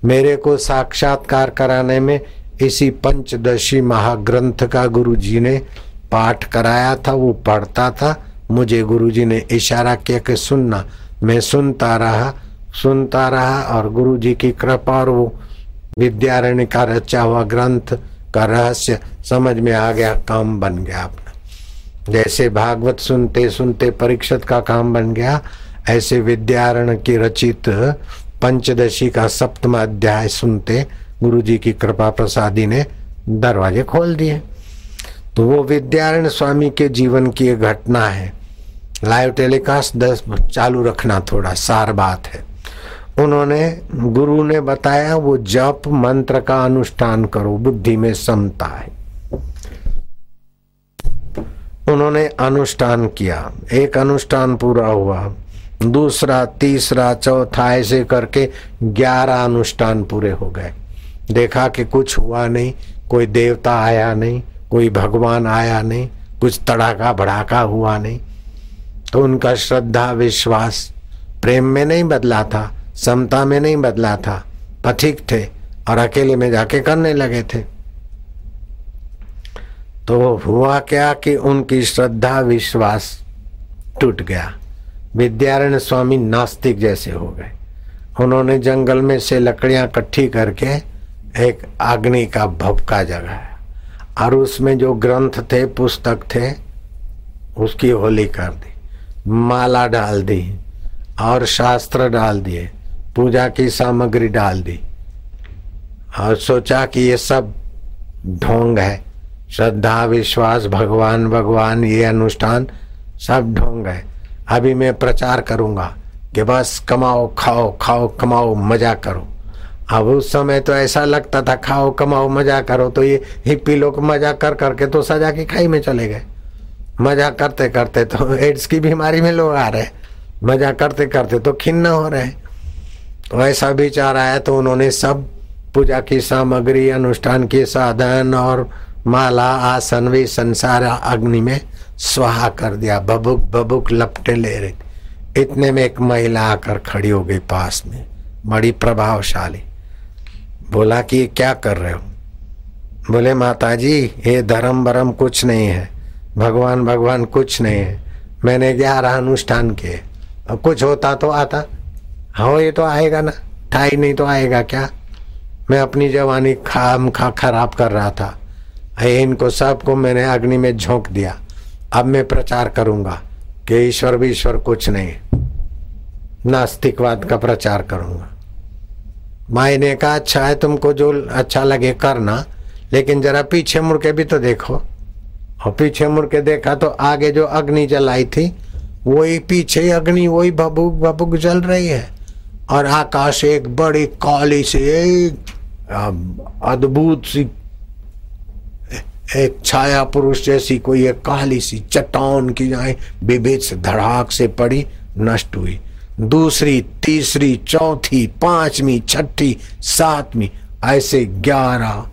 मेरे को साक्षात्कार कराने में इसी पंचदशी महाग्रंथ का गुरु जी ने पाठ कराया था, वो पढ़ता था। मुझे गुरु जी ने इशारा किया कि सुनना, मैं सुनता रहा सुनता रहा और गुरु जी की कृपा और वो विद्यारण्य का रचा हुआ ग्रंथ का रहस्य समझ में आ गया, काम बन गया अपना। जैसे भागवत सुनते सुनते परीक्षित का काम बन गया, ऐसे विद्यारण की रचित पंचदशी का सप्तम अध्याय सुनते गुरु जी की कृपा प्रसादी ने दरवाजे खोल दिए। तो वो विद्यारण स्वामी के जीवन की एक घटना है। लाइव टेलीकास्ट दस, चालू रखना थोड़ा, सार बात है। उन्होंने, गुरु ने बताया, वो जप मंत्र का अनुष्ठान करो, बुद्धि में समता है। उन्होंने अनुष्ठान किया। एक अनुष्ठान पूरा हुआ। दूसरा, तीसरा, चौथा, ऐसे करके ग्यारह अनुष्ठान पूरे हो गए। देखा कि कुछ हुआ नहीं, कोई देवता आया नहीं, कोई भगवान आया नहीं, कुछ तड़ाका भड़ाका हुआ नहीं। तो उनका श्रद्धा, विश्वास प्रेम में नहीं बदला था, समता में नहीं बदला था। पथिक थे और अकेले में जाके करने लगे थे। तो हुआ क्या कि उनकी श्रद्धा, विश्वास टूट गया। विद्यारण्य स्वामी नास्तिक जैसे हो गए। उन्होंने जंगल में से लकड़ियाँ इकट्ठी करके एक अग्नि का भपका जगाया। और उसमें जो ग्रंथ थे, पुस्तक थे, उसकी होली कर दी, माला डाल दी और शास्त्र डाल दिए, पूजा की सामग्री डाल दी और सोचा कि ये सब ढोंग है। श्रद्धा, विश्वास, भगवान भगवान, ये अनुष्ठान सब ढोंग है। अभी मैं प्रचार करूँगा कि बस कमाओ, खाओ खाओ, कमाओ, मज़ा करो। अब उस समय तो ऐसा लगता था, खाओ, कमाओ, मज़ा करो तो ये हिप्पी लोग मज़ा कर करके तो सजा की खाई में चले गए। मज़ा करते करते तो एड्स की बीमारी में लोग आ रहे। मज़ा करते करते तो खिन्न हो रहे। तो ऐसा विचार आया तो उन्होंने सब पूजा की सामग्री, अनुष्ठान के साधन और माला आसन भी संसार अग्नि में स्वाहा कर दिया। बबुक बबुक लपटे ले रहे। इतने में एक महिला आकर खड़ी हो गई पास में। बड़ी प्रभावशाली। बोला कि क्या कर रहे हो? बोले माता जी ये धर्म बरम कुछ नहीं है। भगवान भगवान कुछ नहीं है। मैंने ग्यारह अनुष्ठान किए। कुछ होता तो आता। हाँ ये तो आएगा ना। ठाई नहीं तो आएगा क्या? मैं अपनी जवानी खाम खा खराब कर रहा था। इनको सबको मैंने अग्नि में झोंक दिया। अब मैं प्रचार करूँगा कि ईश्वर भी ईश्वर कुछ नहीं, नास्तिकवाद का प्रचार करूँगा। माई ने कहा अच्छा है, तुमको जो अच्छा लगे करना, लेकिन जरा पीछे मुड़ के भी तो देखो। और पीछे मुड़ के देखा तो आगे जो अग्नि जलाई थी, वही पीछे अग्नि, वही भबुक भबुक जल रही है। और आकाश एक बड़ी काली से, एक अद्भुत सी एक छाया पुरुष जैसी कोई एक काली सी चट्टान की जाए विभेद धड़ाक से पड़ी, नष्ट हुई। दूसरी, तीसरी, चौथी, पांचवी, छठी, सातवीं, ऐसे ग्यारह।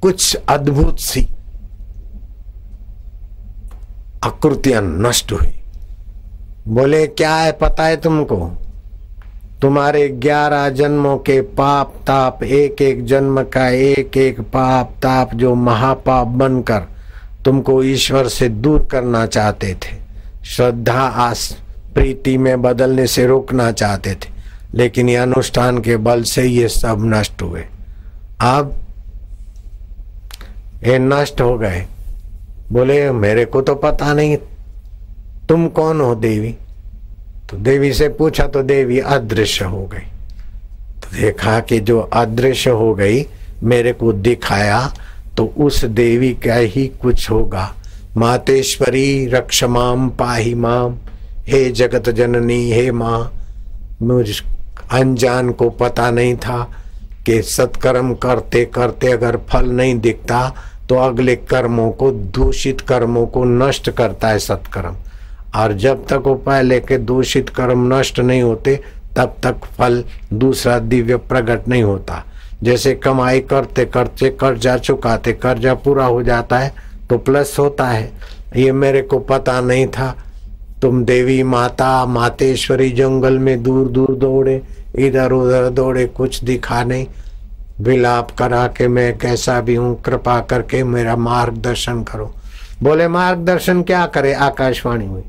कुछ अद्भुत सी आकृतियाँ नष्ट हुई। बोले, क्या है पता है तुमको? तुम्हारे ग्यारह जन्मों के पाप ताप एक एक जन्म का एक एक पाप ताप जो महापाप बनकर तुमको ईश्वर से दूर करना चाहते थे। श्रद्धा, आस, प्रीति में बदलने से रोकना चाहते थे, लेकिन ये अनुष्ठान के बल से ये सब नष्ट हुए। अब ये नष्ट हो गए। बोले, मेरे को तो पता नहीं, तुम कौन हो देवी? तो देवी से पूछा तो देवी अदृश्य हो गई। तो देखा कि जो अदृश्य हो गई, मेरे को दिखाया तो उस देवी का ही कुछ होगा। मातेश्वरी रक्षमाम पाही माम, हे जगत जननी, हे माँ, मुझ अनजान को पता नहीं था कि सत्कर्म करते करते अगर फल नहीं दिखता तो अगले कर्मों को, दूषित कर्मों को नष्ट करता है सत्कर्म। और जब तक उपाय पहले के दूषित कर्म नष्ट नहीं होते, तब तक फल दूसरा दिव्य प्रकट नहीं होता। जैसे कमाई करते करते कर्जा चुकाते, कर्जा पूरा हो जाता है तो प्लस होता है। ये मेरे को पता नहीं था। तुम देवी माता, मातेश्वरी जंगल में दूर दूर दौड़े इधर उधर दौड़े, कुछ दिखा नहीं। विलाप करा के मैं कैसा भी हूँ, कृपा करके मेरा मार्गदर्शन करो। बोले, मार्गदर्शन क्या करे? आकाशवाणी हुई।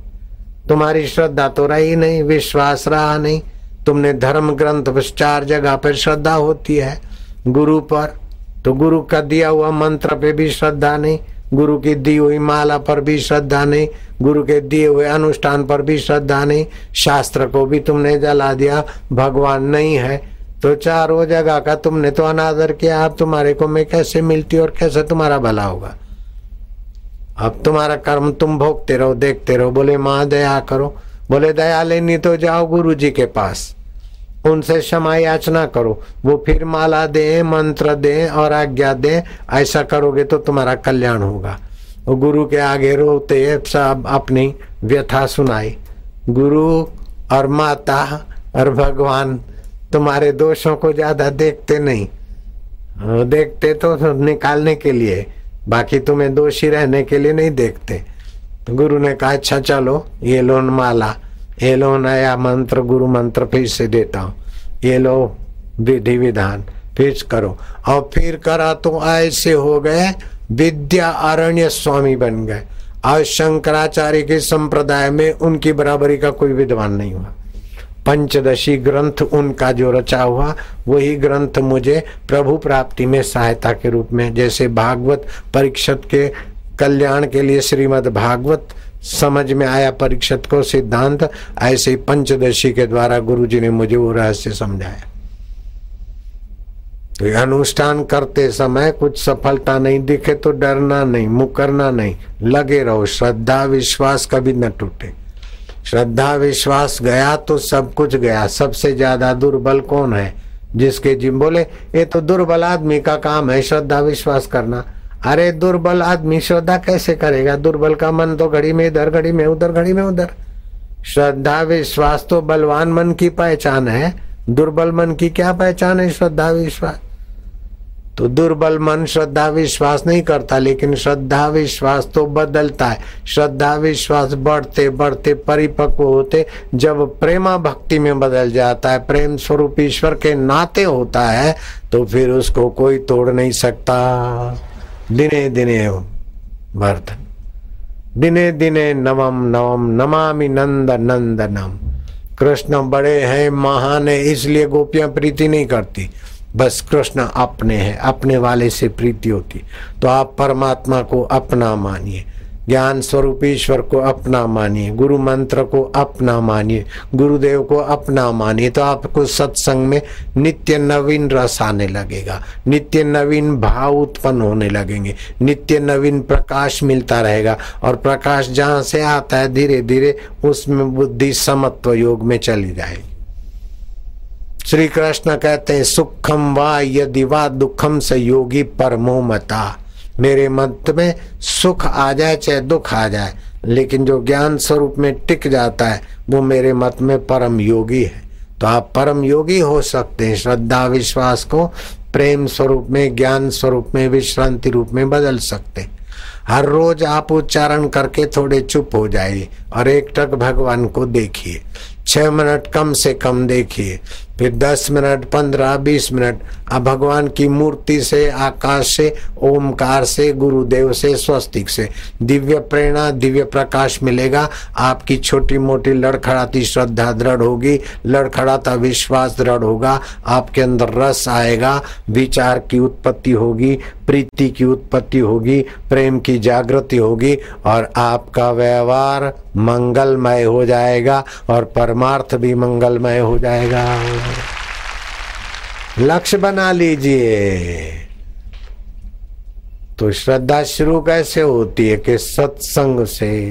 तुम्हारी श्रद्धा तो रही नहीं, विश्वास रहा नहीं। तुमने धर्म ग्रंथ चार जगह पर श्रद्धा होती है। गुरु पर तो गुरु का दिया हुआ मंत्र पे भी श्रद्धा नहीं। गुरु की दी हुई माला पर भी श्रद्धा नहीं। गुरु के दिए हुए अनुष्ठान पर भी श्रद्धा नहीं। शास्त्र को भी तुमने जला दिया, भगवान नहीं है। तो चारों जगह का तुमने तो अनादर किया। अब तुम्हारे को मैं कैसे मिलती और कैसे तुम्हारा भला होगा? अब तुम्हारा कर्म तुम भोगते रहो, देखते रहो, बोले, माँ, दया करो। बोले, दया लेनी तो जाओ गुरु जी के पास। उनसे क्षमा याचना करो। वो फिर माला दे, मंत्र दे और आज्ञा दे, ऐसा करोगे तो तुम्हारा कल्याण होगा। वो गुरु के आगे रोते, सब अपनी व्यथा सुनाई। गुरु और माता और भगवान तुम्हारे दोषों को ज़्यादा देखते नहीं। देखते तो निकालने के लिए। बाकी तुम्हें दोषी रहने के लिए नहीं देखते। गुरु ने कहा अच्छा चलो, ये लोन माला, ये लो नया मंत्र, गुरु मंत्र फिर से देता हूँ। ये लो विधि विधान, फिर करो। और फिर करा तो ऐसे हो गए, विद्या अरण्य स्वामी बन गए। और शंकराचार्य के संप्रदाय में उनकी बराबरी का कोई विद्वान नहीं हुआ। पंचदशी ग्रंथ उनका जो रचा हुआ, वही ग्रंथ मुझे प्रभु प्राप्ति में सहायता के रूप में, जैसे भागवत परीक्षत के कल्याण के लिए श्रीमद भागवत समझ में आया परीक्षत को सिद्धांत, ऐसे ही पंचदशी के द्वारा गुरु जी ने मुझे वो रहस्य समझाया। तो अनुष्ठान करते समय कुछ सफलता नहीं दिखे तो डरना नहीं, मुकरना नहीं, लगे रहो, श्रद्धा, विश्वास कभी न टूटे। श्रद्धा, विश्वास, गया तो सब कुछ गया। सबसे ज़्यादा दुर्बल कौन है? जिसके जिम बोले, ये तो दुर्बल आदमी का काम है, श्रद्धा, विश्वास करना। अरे दुर्बल आदमी श्रद्धा कैसे करेगा? दुर्बल का मन तो घड़ी में इधर, घड़ी में उधर, घड़ी में उधर। श्रद्धा, विश्वास तो बलवान मन की पहचान है। दुर्बल मन की क्या पहचान है? श्रद्धा, विश्वास। तो दुर्बल मन श्रद्धा विश्वास नहीं करता, लेकिन श्रद्धा विश्वास तो बदलता है। श्रद्धा विश्वास बढ़ते बढ़ते, परिपक्व होते, जब प्रेमा भक्ति में बदल जाता है, प्रेम स्वरूप ईश्वर के नाते होता है तो फिर उसको कोई तोड़ नहीं सकता। दिने दिने वर्धन दिने दिने नवम नवम नमामि नंद नंदनम कृष्ण बड़े हैं, महान है, इसलिए गोपियाँ प्रीति नहीं करती। बस कृष्ण अपने हैं, अपने वाले से प्रीति होती। तो आप परमात्मा को अपना मानिए, ज्ञान स्वरूप ईश्वर को अपना मानिए, गुरु मंत्र को अपना मानिए, गुरुदेव को अपना मानिए तो आपको सत्संग में नित्य नवीन रस आने लगेगा, नित्य नवीन भाव उत्पन्न होने लगेंगे, नित्य नवीन प्रकाश मिलता रहेगा, और प्रकाश जहाँ से आता है धीरे धीरे उसमें बुद्धि समत्व योग में चली जाएगी। श्री कृष्ण कहते हैं सुखम वा यदि वा दुखम से योगी परमो मता। मेरे मत में सुख आ जाए, चाहे दुख आ जाए, लेकिन जो ज्ञान स्वरूप में टिक जाता है, वो मेरे मत में परम योगी है। तो आप परम योगी हो सकते हैं। श्रद्धा विश्वास को प्रेम स्वरूप में, ज्ञान स्वरूप में, विश्रांति रूप में बदल सकते हैं। हर रोज आप उच्चारण करके थोड़े चुप हो जाइए और एक टक भगवान को देखिए। छह मिनट कम से कम देखिए। फिर दस मिनट, पंद्रह, बीस मिनट। अब भगवान की मूर्ति से, आकाश से, ओमकार से, गुरुदेव से, स्वस्तिक से। दिव्य प्रेरणा, दिव्य प्रकाश मिलेगा। आपकी छोटी मोटी लड़खड़ाती श्रद्धा दृढ़ होगी। लड़खड़ाता विश्वास दृढ़ होगा। आपके अंदर रस आएगा। विचार की उत्पत्ति होगी। प्रीति की उत्पत्ति होगी। प्रेम की जागृति होगी। और आपका व्यवहार मंगलमय हो जाएगा। और परमार्थ भी मंगलमय हो जाएगा। लक्ष्य बना लीजिए। तो श्रद्धा शुरू कैसे होती है कि सत्संग से?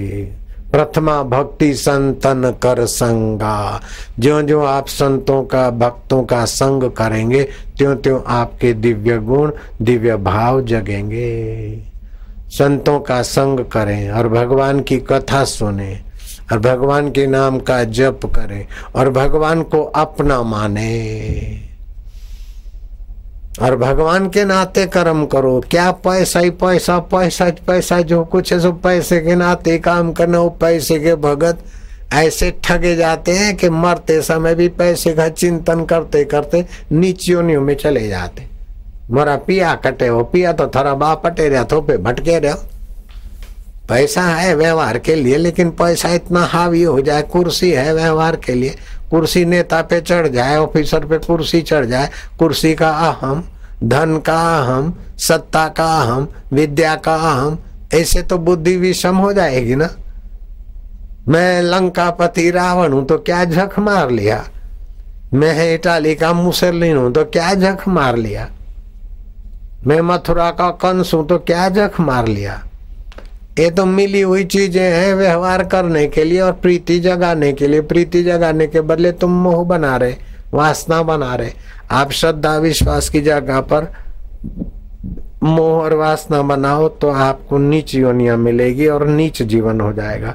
प्रथमा भक्ति संतन कर संगा। जो जो आप संतों का, भक्तों का संग करेंगे त्यों त्यों आपके दिव्य गुण, दिव्य भाव जगेंगे। संतों का संग करें और भगवान की कथा सुने। और भगवान के नाम का जप करे और भगवान को अपना माने। और भगवान के नाते कर्म करो। क्या पैसा ही पैसा पैसा पैसा, जो कुछ है सो पैसे के नाते काम करना, वो पैसे के भगत ऐसे ठगे जाते हैं कि मरते समय भी पैसे का चिंतन करते करते नीचियों में चले जाते। मरा पिया कटे हो, पिया तो थारा बाप पटे रहा थो पे भटके रहो पैसा है व्यवहार के लिए, लेकिन पैसा इतना हावी हो जाए, कुर्सी है व्यवहार के लिए। कुर्सी नेता पे चढ़ जाए, ऑफिसर पे कुर्सी चढ़ जाए, कुर्सी का अहम, धन का अहम, सत्ता का अहम, विद्या का अहम, ऐसे तो बुद्धि विषम हो जाएगी ना। मैं लंका पति रावण हूँ तो क्या झक मार लिया? मैं इटाली का मुसलिन हूँ तो क्या झक मार लिया? मैं मथुरा का कंस हूँ तो क्या जख मार लिया? ये तो मिली हुई चीज़ें हैं व्यवहार करने के लिए और प्रीति जगाने के लिए। प्रीति जगाने के बदले तुम मोह बना रहे, वासना बना रहे। आप श्रद्धा, विश्वास की जगह पर मोह और वासना बनाओ तो आपको नीच योनिया मिलेगी और नीच जीवन हो जाएगा।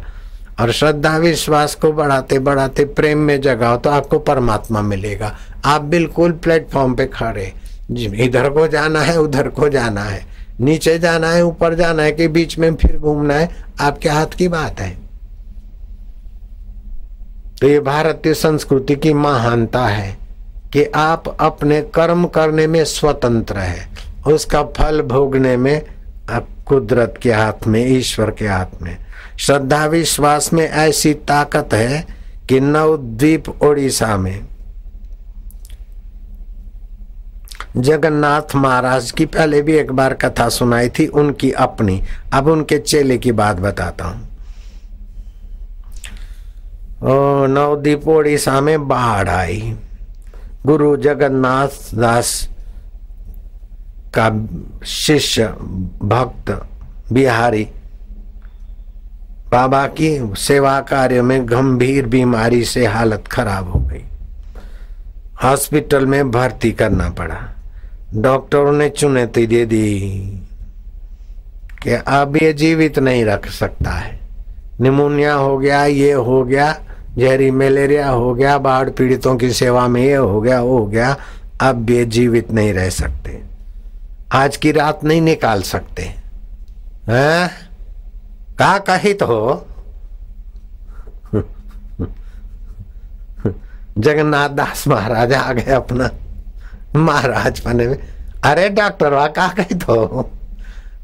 और श्रद्धा, विश्वास को बढ़ाते बढ़ाते प्रेम में जगाओ तो आपको परमात्मा मिलेगा। आप बिल्कुल प्लेटफॉर्म पे खड़े। इधर को जाना है, उधर को जाना है। नीचे जाना है, ऊपर जाना है, कि बीच में फिर घूमना है, आपके हाथ की बात है। तो ये भारतीय संस्कृति की महानता है कि आप अपने कर्म करने में स्वतंत्र है। उसका फल भोगने में आप कुदरत के हाथ में, ईश्वर के हाथ में। श्रद्धा विश्वास में ऐसी ताकत है कि नवद्वीप ओडिशा में जगन्नाथ महाराज की पहले भी एक बार कथा सुनाई थी उनकी अपनी। अब उनके चेले की बात बताता हूँ। नवदीप ओडिशा में बाढ़ आई। गुरु जगन्नाथ दास का शिष्य, भक्त, बिहारी, बाबा की सेवा कार्य में गंभीर बीमारी से हालत खराब हो गई। हॉस्पिटल में भर्ती करना पड़ा। डॉक्टरों ने चुनौती दे दी कि अब ये जीवित नहीं रख सकता है। निमोनिया हो गया, ये हो गया, जहरी मलेरिया हो गया, बाढ़ पीड़ितों की सेवा में ये हो गया, वो हो गया, अब ये जीवित नहीं रह सकते। आज की रात नहीं निकाल सकते। हैं? कहा कही तो जगन्नाथ दास महाराज आ गए अपना। महाराज बने में, अरे डॉक्टर वहा, कहा गई तो?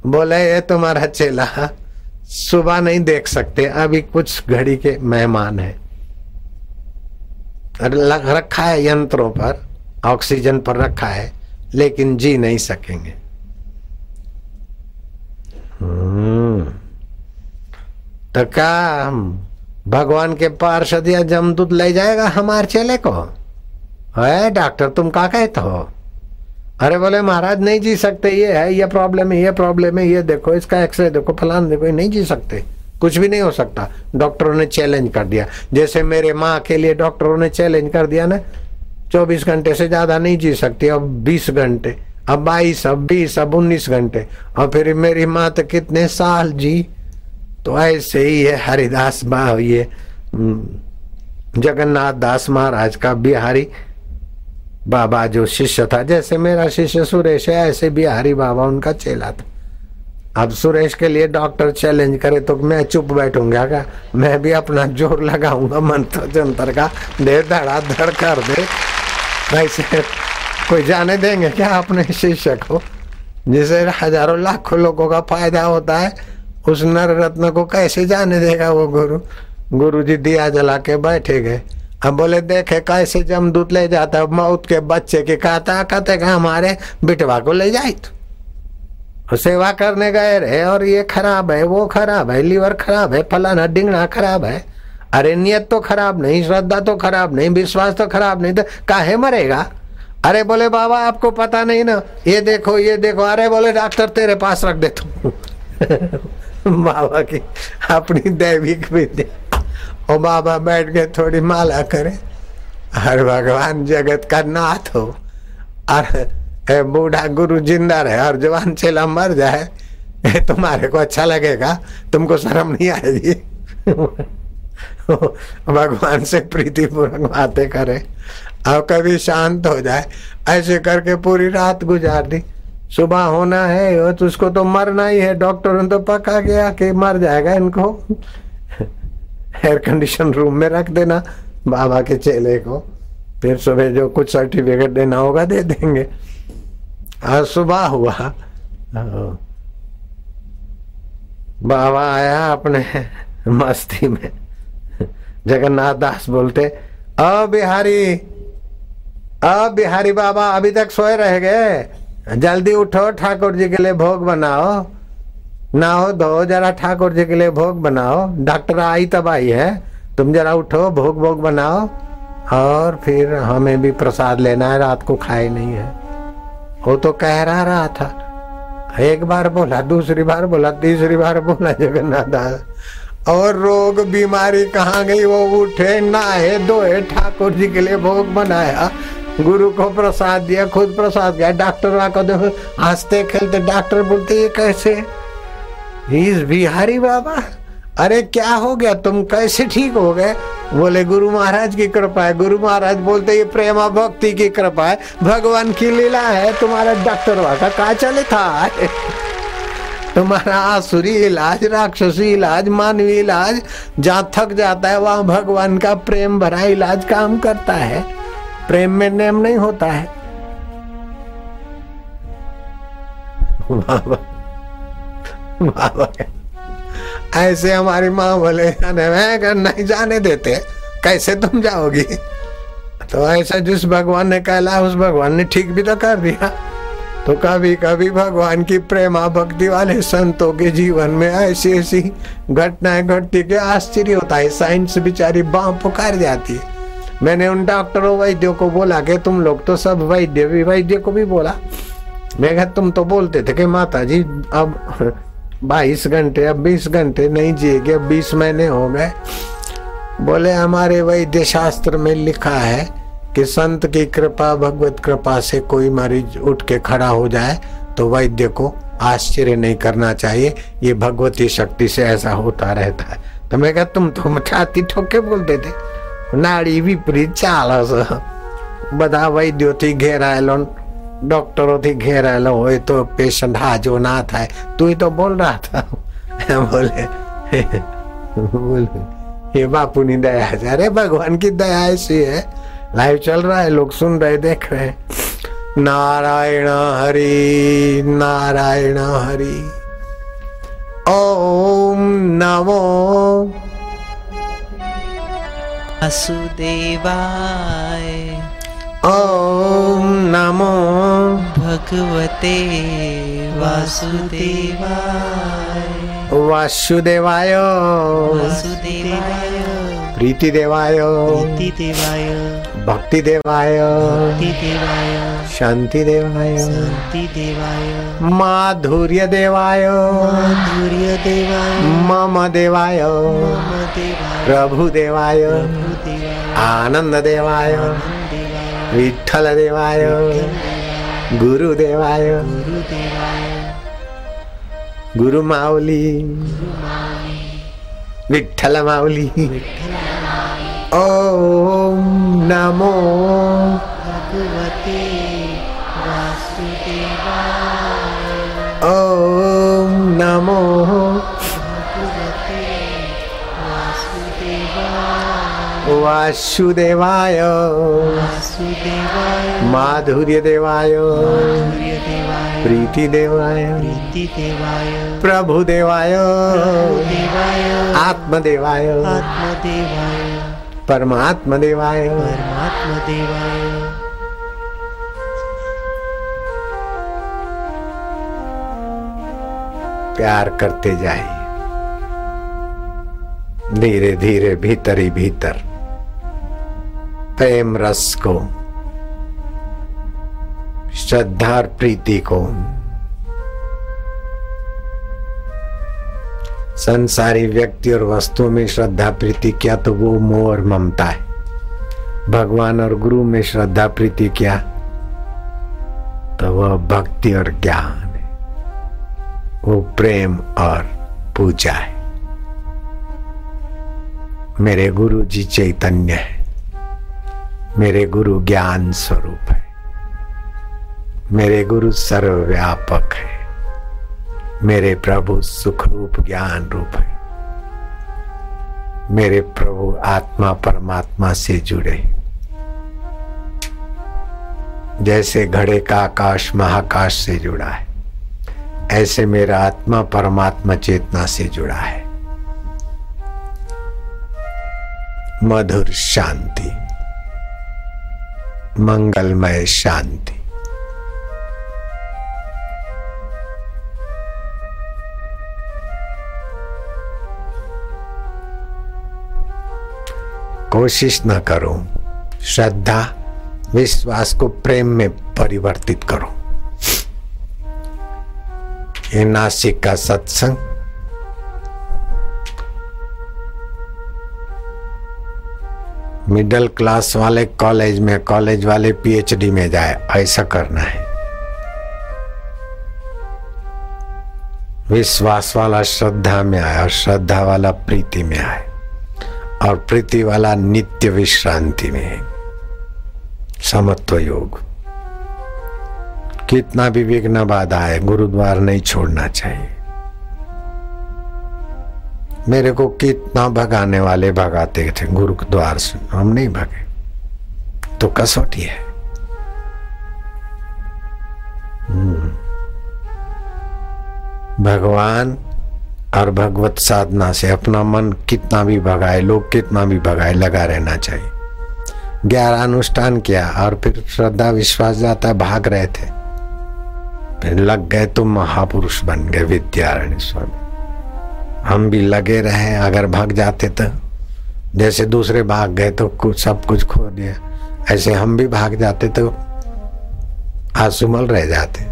बोले, ये तुम्हारा चेला सुबह नहीं देख सकते, अभी कुछ घड़ी के मेहमान है। रखा है यंत्रों पर, ऑक्सीजन पर रखा है, लेकिन जी नहीं सकेंगे। हम्म। तो क्या भगवान के पार्षद या जमदूत ले जाएगा हमारे चेले को? है डॉक्टर तुम का कहते हो? अरे बोले महाराज नहीं जी सकते ये है ये प्रॉब्लम है ये प्रॉब्लम है ये देखो इसका एक्सरे देखो फलान देखो नहीं जी सकते। कुछ भी नहीं हो सकता। डॉक्टरों ने चैलेंज कर दिया। जैसे मेरे माँ के लिए डॉक्टरों ने चैलेंज कर दिया ना चौबीस घंटे से ज़्यादा नहीं जी सकती अब बीस घंटे अब बाईस अब बीस अब उन्नीस घंटे और फिर मेरी माँ तो कितने साल जी? तो ऐसे ही है हरिदास बा ये। हम्म, जगन्नाथ दास महाराज का बिहारी बाबा जो शिष्य था, जैसे मेरा शिष्य सुरेश है, ऐसे बिहारी बाबा उनका चेला था। अब सुरेश के लिए डॉक्टर चैलेंज करे तो मैं चुप बैठूँगा, क्या? मैं भी अपना ज़ोर लगाऊँगा, मंत्र जंतर का, दे धड़ा धड़ कर दे। ऐसे कोई जाने देंगे क्या अपने शिष्य को? जिसे हज़ारों लाखों लोगों का फ़ायदा होता है, उस नर रत्न को कैसे जाने देगा वो गुरु? गुरु जी दिया जला के बैठे गए। हम बोले, देखे कैसे जमदूत ले जाता मौत के बच्चे के कहता कहते हमारे बिटवा को ले जाए सेवा करने गए रहे और ये खराब है, वो खराब है, लीवर खराब है, फलाना डिंगना खराब है। अरे नियत तो खराब नहीं, श्रद्धा तो खराब नहीं, विश्वास तो खराब नहीं तो काहे मरेगा? अरे बोले, बाबा, आपको पता नहीं ना, ये देखो ये देखो। अरे बोले, डॉक्टर, तेरे पास रख दे तू। बाबा की अपनी दैविक विद्या। ओ बाबा बैठ के थोड़ी माला करे। हर भगवान जगत का नाथ हो। और बूढ़ा गुरु ज़िंदा रहे और जवान चेला मर जाए तुम्हारे को अच्छा लगेगा। तुमको शर्म नहीं आएगी। भगवान से प्रीतिपूर्वक बातें करे। और कभी शांत हो जाए। ऐसे करके पूरी रात गुजार दी। सुबह होना है तो उसको तो मरना ही है। डॉक्टर ने तो पका गया कि मर जाएगा इनको। एयर कंडीशन रूम में रख देना। बाबा के चेले को। फिर सुबह जो कुछ सर्टिफिकेट देना होगा, दे देंगे। आज सुबह हुआ। बाबा आया अपने मस्ती में। जगन्नाथ दास बोलते अ बिहारी अ बिहारी बाबा, अभी तक सोए रह गए। जल्दी उठो, ठाकुर जी के लिए भोग बनाओ। ना हो दो जरा ठाकुर जी के लिए भोग बनाओ। डॉक्टर आई तब आई है। तुम जरा उठो, भोग भोग बनाओ। और फिर हमें भी प्रसाद लेना है, रात को खाए नहीं है। वो तो कह रहा रहा था। एक बार बोला, दूसरी बार बोला, तीसरी बार बोला, जगन्नाथ दास और रोग, बीमारी कहाँ गई? वो उठे, नहाए, धोए, ठाकुर जी के लिए भोग बनाया। गुरु को प्रसाद दिया, खुद प्रसाद गया डॉक्टर को देखो, हँसते खेलते डॉक्टर बोलते, ये कैसे? इस बिहारी बाबा? अरे क्या हो गया? तुम कैसे ठीक हो गए? बोले, गुरु महाराज की कृपा है। गुरु महाराज बोलते, ये प्रेमा भक्ति की कृपा है। भगवान की लीला है। तुम्हारा डॉक्टर का चले था तुम्हारा आसुरी इलाज, राक्षसी इलाज, मानवी इलाज, जहाँ थक जाता है, वहाँ भगवान का प्रेम भरा इलाज काम करता है। प्रेम में नेम नहीं होता है। बाबा ऐसे हमारी माँ बोले अगर नहीं जाने देते। कैसे तुम जाओगी? तो ऐसा जिस भगवान ने कहला उस भगवान ने ठीक भी तो कर दिया। तो कभी कभी भगवान की प्रेमा भक्ति वाले संतों के जीवन में ऐसी ऐसी घटनाएँ घटती के आश्चर्य होता है। साइंस बिचारी बाँ पुकार जाती है। मैंने उन डॉक्टरों, वैद्यों को बोला कि, तुम लोग तो सब वैद्य भी वैद्य को भी बोला। मैं तुम तो बोलते थे कि माता जी अब बाईस घंटे अब बीस घंटे नहीं जिएगे अब बीस महीने हो गए बोले हमारे वैद्य शास्त्र में लिखा है कि संत की कृपा भगवत कृपा से कोई मरीज उठ के खड़ा हो जाए तो वैद्य को आश्चर्य नहीं करना चाहिए ये भगवती शक्ति से ऐसा होता रहता है तो मैं कहा तुम तो छाती ठोके बोलते थे नाड़ी विपरीत चाल બધા વૈદ્યોથી ઘેરાયેલો ડોક્ટરોથી ઘેરાયેલો હોય તો પેશન્ટ હાજો ના થાય તું તો બોલ रहा था बोले बोले ये बापू ની दया है अरे भगवान की दया ऐसी है लाइव चल रहा है लोग सुन रहे देख रहे नारायण हरि नारायण हरि ओम नमो वासुदेवाय ओम नमो भगवते वासुदेवाय। वासुदेवाय। वासुदेवाय। प्रीति देवाय प्रीतिदेवाय। भक्ति देवाय भक्तिदेवाय। शांति देवाय शान्तिदेवाय माधुर्य देवाय माधुर्यदेवाय। मम देवाय मम देवाय प्रभु देवाय आनंद देवाय देवाय विठ्ठल देवाय गुरुदेवाय। गुरु माऊली विठ्ठल माऊली ओम नमो भगवते ओम नमो वासुदेवाय। माधुर्य देवाय प्रीति देवाय प्रीतिदेवाय। प्रभु देवाय देवाय आत्मदेवाय। परमात्म देवाय परमात्मदेवाय। प्यार करते जाए। धीरे धीरे भीतर ही भीतर प्रेम रस को श्रद्धा और प्रीति को, संसारी व्यक्ति और वस्तुओं में श्रद्धा प्रीति क्या तो वो मोह और ममता है। भगवान और गुरु में श्रद्धा प्रीति क्या तो वह भक्ति और ज्ञान है। वो प्रेम और पूजा है। मेरे गुरु जी चैतन्य है। मेरे गुरु ज्ञान स्वरूप है। मेरे गुरु सर्वव्यापक है। मेरे प्रभु सुख रूप ज्ञान रूप है। मेरे प्रभु आत्मा परमात्मा से जुड़े जैसे घड़े का आकाश महाकाश से जुड़ा है, ऐसे मेरा आत्मा परमात्मा चेतना से जुड़ा है। मधुर शांति। मंगलमय शांति। कोशिश न करो। श्रद्धा, विश्वास को प्रेम में परिवर्तित करो। ये नासिक का सत्संग मिडिल क्लास वाले कॉलेज में, कॉलेज वाले पीएचडी में जाए, ऐसा करना है। विश्वास वाला श्रद्धा में आए और श्रद्धा वाला प्रीति में आए और प्रीति वाला नित्य विश्रांति में समत्व योग। कितना भी विघ्न बाधा है गुरुद्वार नहीं छोड़ना चाहिए। मेरे को कितना भगाने वाले भगाते थे, गुरुद्वार से। हम नहीं भगे। तो कसौटी है। हम्म। भगवान और भगवत साधना से अपना मन कितना भी भगाए, लोग कितना भी भगाए, लगा रहना चाहिए। ग्यारह अनुष्ठान किया और फिर श्रद्धा, विश्वास जाता, भाग रहे थे। फिर लग गए तो महापुरुष बन गए विद्यारण्य स्वामी। हम भी लगे रहे, अगर भाग जाते तो। जैसे दूसरे भाग गए तो कुछ सब कुछ खो दिया। ऐसे हम भी भाग जाते तो आसुमल रह जाते।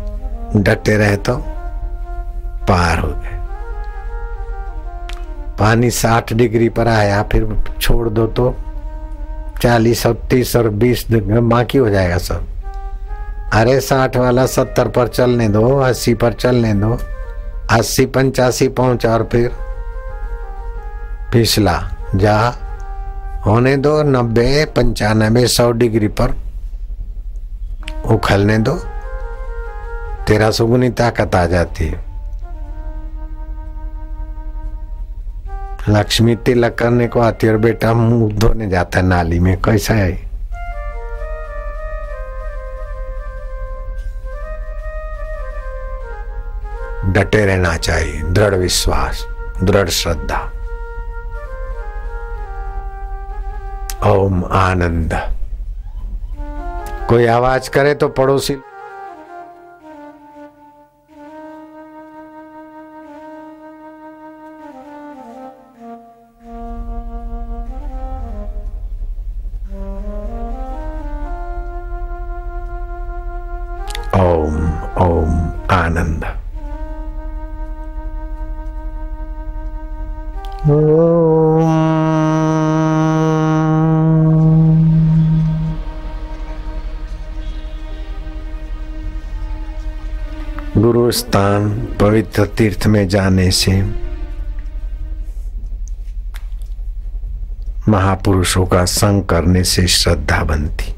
डटे रहे तो पार हो गए। पानी साठ डिग्री पर आया, फिर छोड़ दो तो चालीस और तीस और बीस बाकी हो जाएगा सब। अरे साठ वाला सत्तर पर चलने दो, अस्सी पर चलने दो, अस्सी, पंचासी पहुँचा और फिर पिछला, जा। होने दो नब्बे पंचानबे सौ डिग्री पर। उखलने दो। तेरा सुगुनी ताकत आ जाती। है लक्ष्मी तिलक करने को आती और बेटा मुँह धोने जाता है नाली में। कैसा है? डटे रहना चाहिए। दृढ़ विश्वास, दृढ़ श्रद्धा। ओम आनंद। कोई आवाज़ करे तो पड़ोसी ओम ओम आनंद। गुरु स्थान पवित्र तीर्थ में जाने से महापुरुषों का संग करने से श्रद्धा बनती।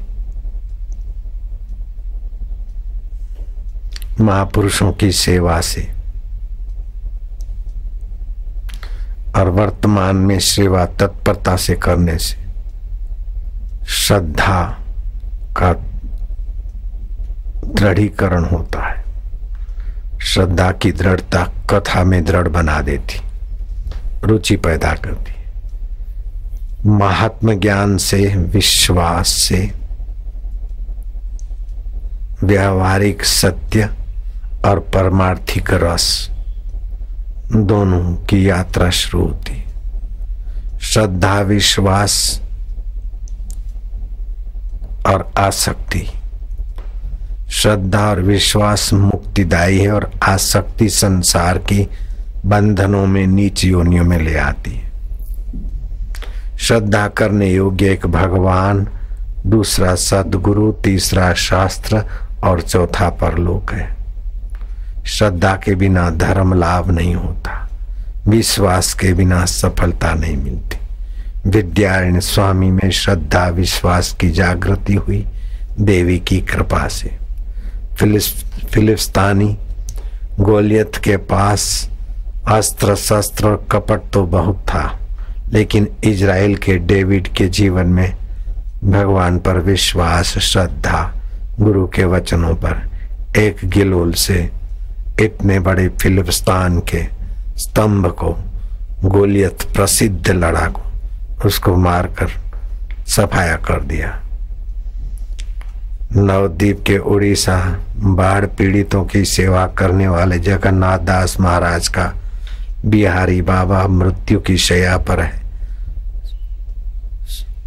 महापुरुषों की सेवा से। और वर्तमान में सेवा तत्परता से करने से श्रद्धा का दृढ़ीकरण होता। श्रद्धा की दृढ़ता कथा में दृढ़ बना देती, रुचि पैदा करती। महात्म ज्ञान से, विश्वास से, व्यावहारिक सत्य और परमार्थिक रस दोनों की यात्रा शुरू होती। श्रद्धा, विश्वास और आसक्ति श्रद्धा और विश्वास मुक्तिदायी है और आसक्ति संसार की बंधनों में, नीच योनियों में ले आती है। श्रद्धा करने योग्य एक भगवान, दूसरा सदगुरु, तीसरा शास्त्र और चौथा परलोक है। श्रद्धा के बिना धर्म लाभ नहीं होता, विश्वास के बिना सफलता नहीं मिलती। विद्यारण्य स्वामी में श्रद्धा, विश्वास की जागृति हुई देवी की कृपा से। फिलिस्तानी गोलियत के पास अस्त्र शस्त्र कपट तो बहुत था, लेकिन इज़राइल के डेविड के जीवन में भगवान पर विश्वास, श्रद्धा, गुरु के वचनों पर एक गिलोल से इतने बड़े फिलिस्तान के स्तंभ को, गोलियत प्रसिद्ध लड़ाकू, उसको मारकर सफाया कर दिया। नवद्वीप के उड़ीसा बाढ़ पीड़ितों की सेवा करने वाले जगन्नाथ दास महाराज का बिहारी बाबा मृत्यु की शया पर है।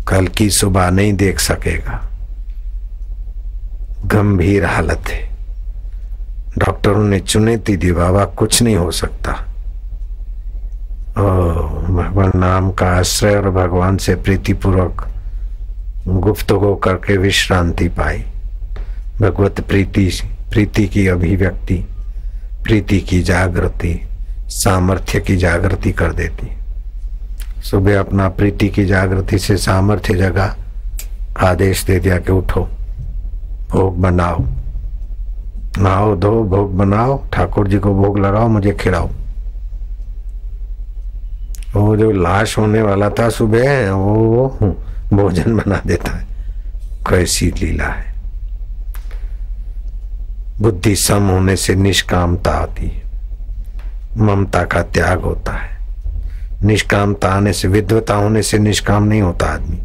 कल की सुबह नहीं देख सकेगा। गंभीर हालत है। डॉक्टरों ने चुनौती दी बाबा, कुछ नहीं हो सकता। भगवान नाम का आश्रय और भगवान से प्रीतिपूर्वक गुप्तगो करके विश्रांति पाई। भगवत प्रीति प्रीति की अभिव्यक्ति, प्रीति की जागृति, सामर्थ्य की जागृति कर देती। सुबह अपना प्रीति की जागृति से सामर्थ्य जगा, आदेश दे दिया कि उठो, भोग बनाओ। नहाओ, धो, भोग बनाओ, ठाकुर जी को भोग लगाओ, मुझे खिलाओ। वो जो लाश होने वाला था सुबह, वो भोजन बना देता है। कैसी लीला है। बुद्धि सम होने से निष्कामता आती है। ममता का त्याग होता है। निष्कामता आने से विद्वता होने से निष्काम नहीं होता आदमी।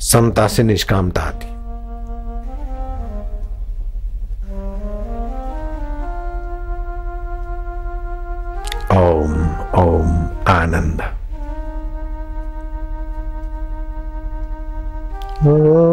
समता से निष्कामता आती ओम ओम, आनंद। ॐ